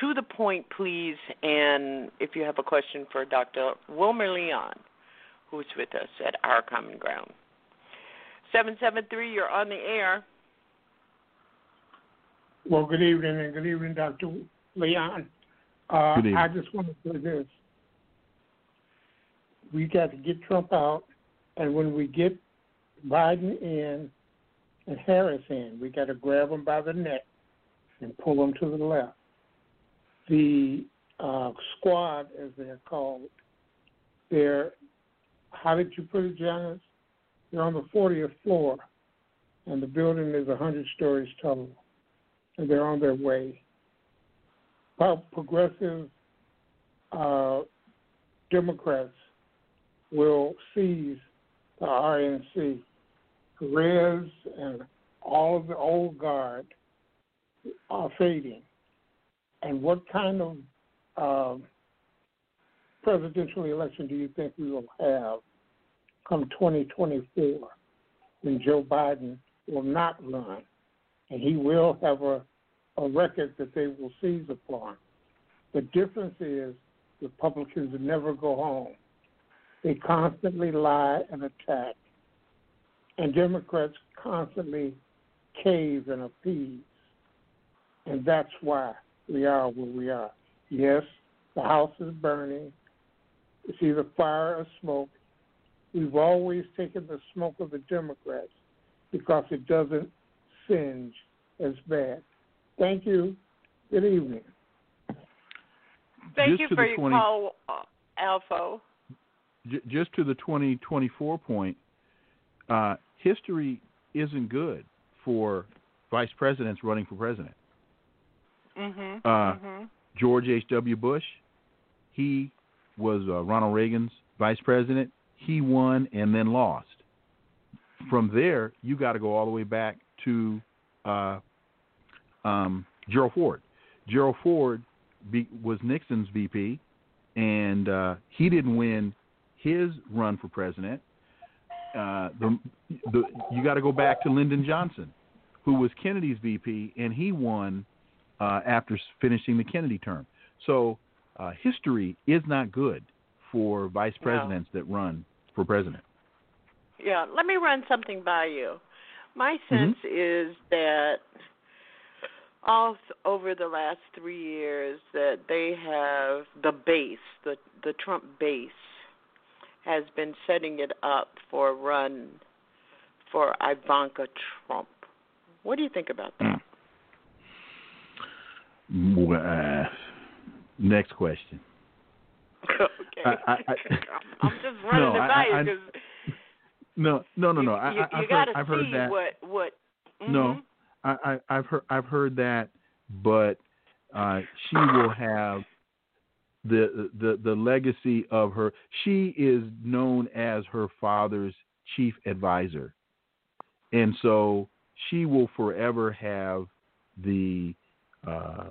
to the point, please. And if you have a question for Dr. Wilmer Leon, who's with us at Our Common Ground. 773, you're on the air. Well, good evening, and good evening, Dr. Leon. Uh, Good evening. I just want to say this. We got to get Trump out, and when we get Biden in and Harris in, we got to grab them by the neck and pull them to the left. The uh, squad, as they're called, they're, how did you put it, Janice? They're on the 40th floor, and the building is 100 stories tall, and they're on their way how progressive uh, Democrats will seize the RNC. Rez and all of the old guard are fading. And what kind of um, presidential election do you think we will have come 2024 when Joe Biden will not run and he will have a a record that they will seize upon. The difference is Republicans never go home. They constantly lie and attack. And Democrats constantly cave and appease. And that's why we are where we are. Yes, the house is burning. It's either fire or smoke. We've always taken the smoke of the Democrats because it doesn't singe as bad. Thank you. Good evening. Thank Just you for your 20 call, Alfo. J- just to the 2024 point, uh, history isn't good for vice presidents running for president. Mhm. Uh, mhm. George H.W. Bush, he was uh, Ronald Reagan's vice president. He won and then lost. From there, you got to go all the way back to uh, um, Gerald Ford. Gerald Ford be, was Nixon's VP, and uh, he didn't win his run for president. Uh, the, the, you got to go back to Lyndon Johnson, who was Kennedy's VP, and he won uh, after finishing the Kennedy term. So uh, history is not good for vice No. presidents that run for president. Yeah, let me run something by you. My sense is that all over the last three years that they have the base, the the Trump base, has been setting it up for a run for Ivanka Trump. What do you think about that? Mm, uh, next question. *laughs* okay, I, *laughs* I'm just running no, I, I, because no, no, no, no. you, I, you, I've you got to heard, I've see heard that. what what. No, mhm. I, I, I've heard I've heard that, but uh, she will have the the the legacy of her. She is known as her father's chief advisor, and so she will forever have the uh,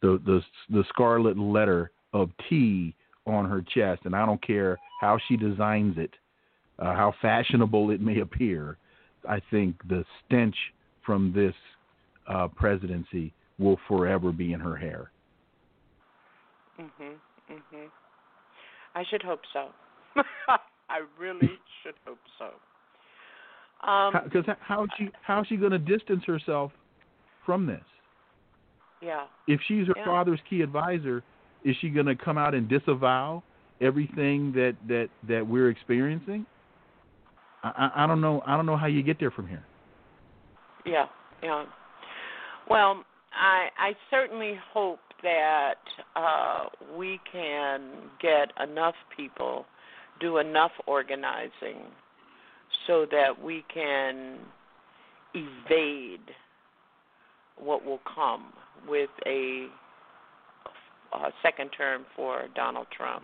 the the the scarlet letter of T on her chest, and I don't care how she designs it, uh, how fashionable it may appear. I think the stench from this uh, presidency will forever be in her hair. Mhm. Mhm. I should hope so. *laughs* I really *laughs* should hope so. Um, Because how, is she how is she going to distance herself from this? Yeah. If she's her yeah. father's key advisor, is she going to come out and disavow everything that that that we're experiencing? I, I, I don't know. I don't know how you get there from here. Yeah, yeah. Well, I I certainly hope that uh, we can get enough people, do enough organizing, so that we can evade what will come with a, a second term for Donald Trump.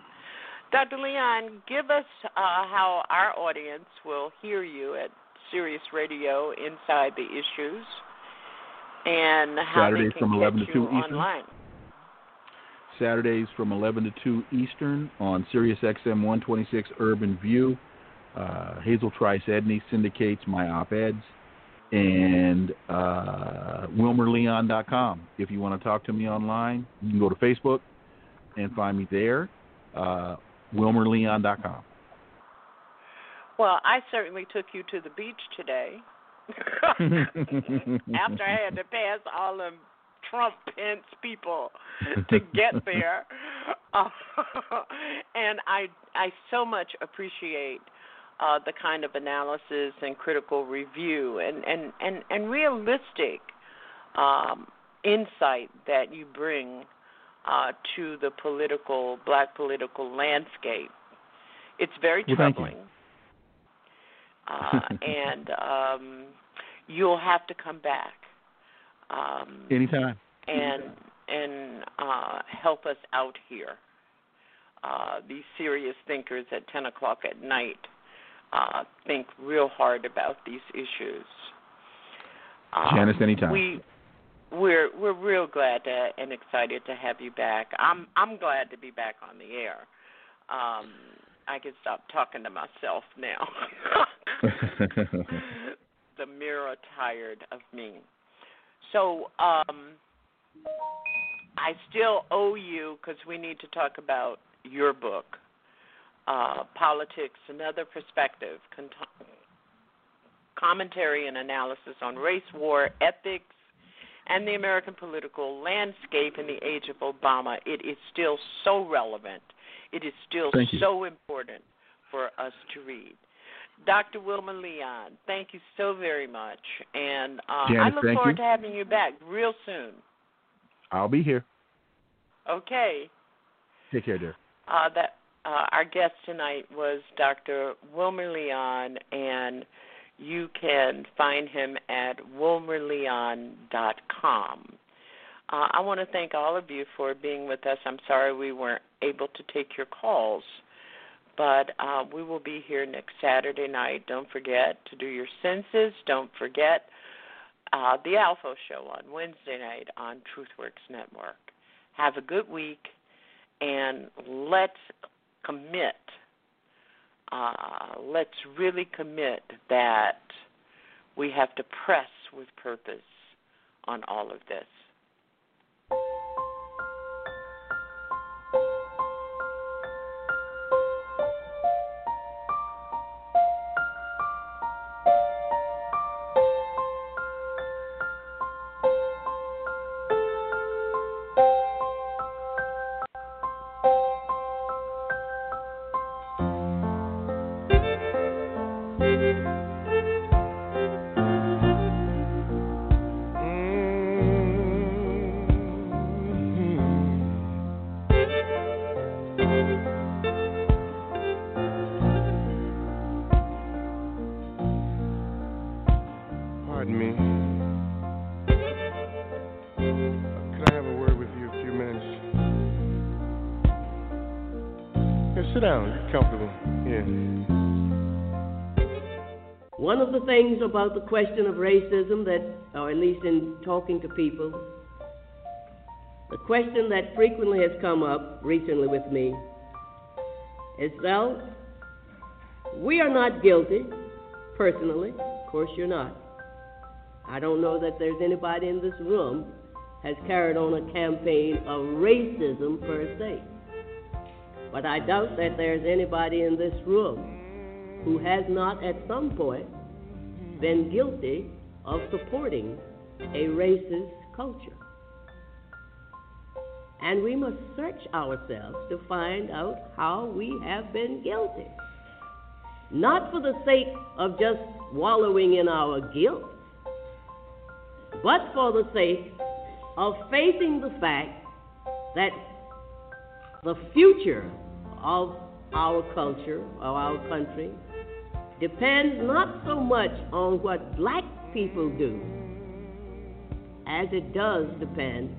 Dr. Leon, give us uh, how our audience will hear you at Sirius Radio inside the issues, and how Saturdays they can from 11 catch to 2 you Eastern. Saturdays from 11 to 2 Eastern on Sirius XM 126 Urban View. Uh, Hazel Trice Edney syndicates my op-eds. And uh, WilmerLeon.com. If you want to talk to me online, you can go to Facebook and find me there. Uh, WilmerLeon.com. Well, I certainly took you to the beach today. *laughs* After I had to pass all them Trump Pence people *laughs* to get there, uh, *laughs* and I I so much appreciate uh, the kind of analysis and critical review and and and and realistic um, insight that you bring uh, to the political black political landscape. It's very Well, thank you. troubling, *laughs* uh, and um, you'll have to come back. Um, Anytime. and and uh, help us out here. Uh, these serious thinkers at 10 o'clock at night uh, think real hard about these issues. Um, Janice, anytime. We we're we're real glad to, and excited to have you back. I'm I'm glad to be back on the air. Um, I can stop talking to myself now. *laughs* the mirror tired of me. So um, I still owe you because we need to talk about your book, uh, Politics, Another Perspective, Commentary and Analysis on Race, War, Ethics, and the American Political Landscape in the Age of Obama. It is still so relevant. It is still so important for us to read. Dr. Wilmer Leon, thank you so very much. And uh, I look forward you. to having you back real soon. I'll be here. Okay. Take care, dear. Uh, that uh, our guest tonight was Dr. Wilmer Leon, and you can find him at wilmerleon.com. Uh, I want to thank all of you for being with us. I'm sorry we weren't able to take your calls, but uh, we will be here next Saturday night. Don't forget to do your census. Don't forget uh, the Alpha Show on Wednesday night on TruthWorks Network. Have a good week, and let's commit. Uh, let's really commit that we have to press with purpose on all of this. Things about the question of racism that, or at least in talking to people, the question that frequently has come up recently with me is well, we are not guilty, personally. Of course, you're not. I don't know that there's anybody in this room has carried on a campaign of racism per se. But I doubt that there's anybody in this room who has not at some point been guilty of supporting a racist culture. and we must search ourselves to find out how we have been guilty. Not for the sake of just wallowing in our guilt, but for the sake of facing the fact that the future of our culture, of our country, depends not so much on what black people do as it does depend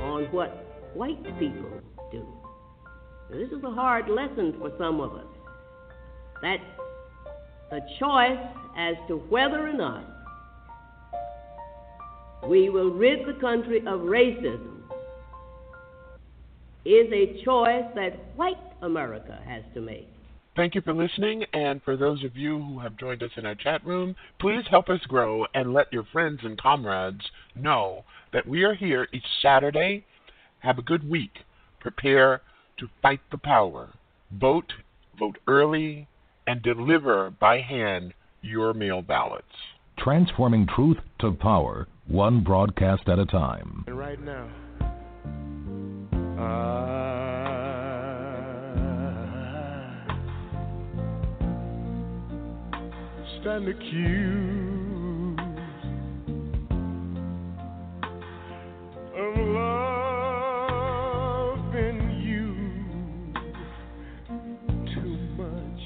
on what white people do. This is a hard lesson for some of us. That the choice as to whether or not we will rid the country of racism is a choice that white America has to make. Thank you for listening, and for those of you who have joined us in our chat room, please help us grow and let your friends and comrades know that we are here each Saturday. Have a good week. Prepare to fight the power. Vote, vote early, and deliver by hand your mail ballots. Transforming truth to power, one broadcast at a time. Right now. Uh... stand accused of loving you too much.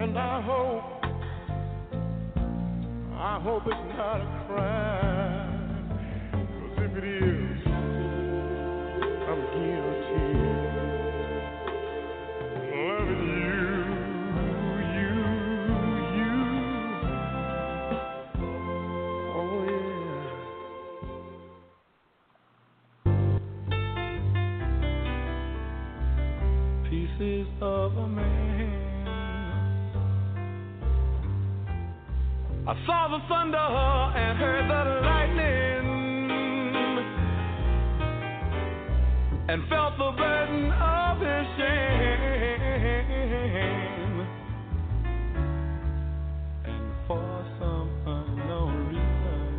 And I hope, I hope it's not a crime. Because if it is, of a man. I saw the thunder and heard the lightning and felt the burden of his shame. And for some unknown reason,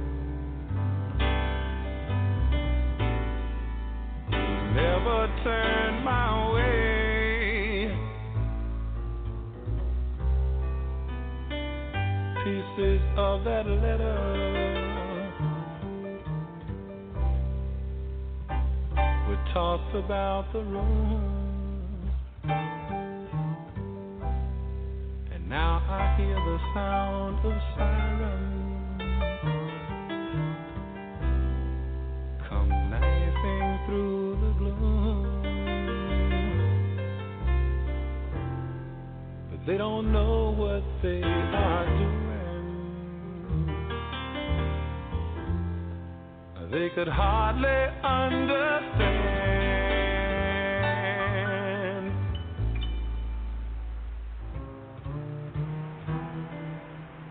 he never turned of that letter were tossed about the room. And now I hear the sound of sirens come knifing through the gloom. But they don't know what they are doing. They could hardly understand.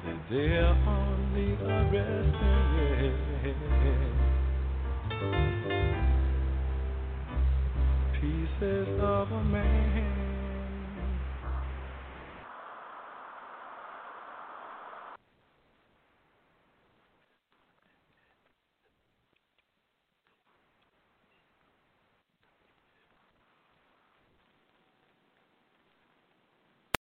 That they're only arresting pieces of a man.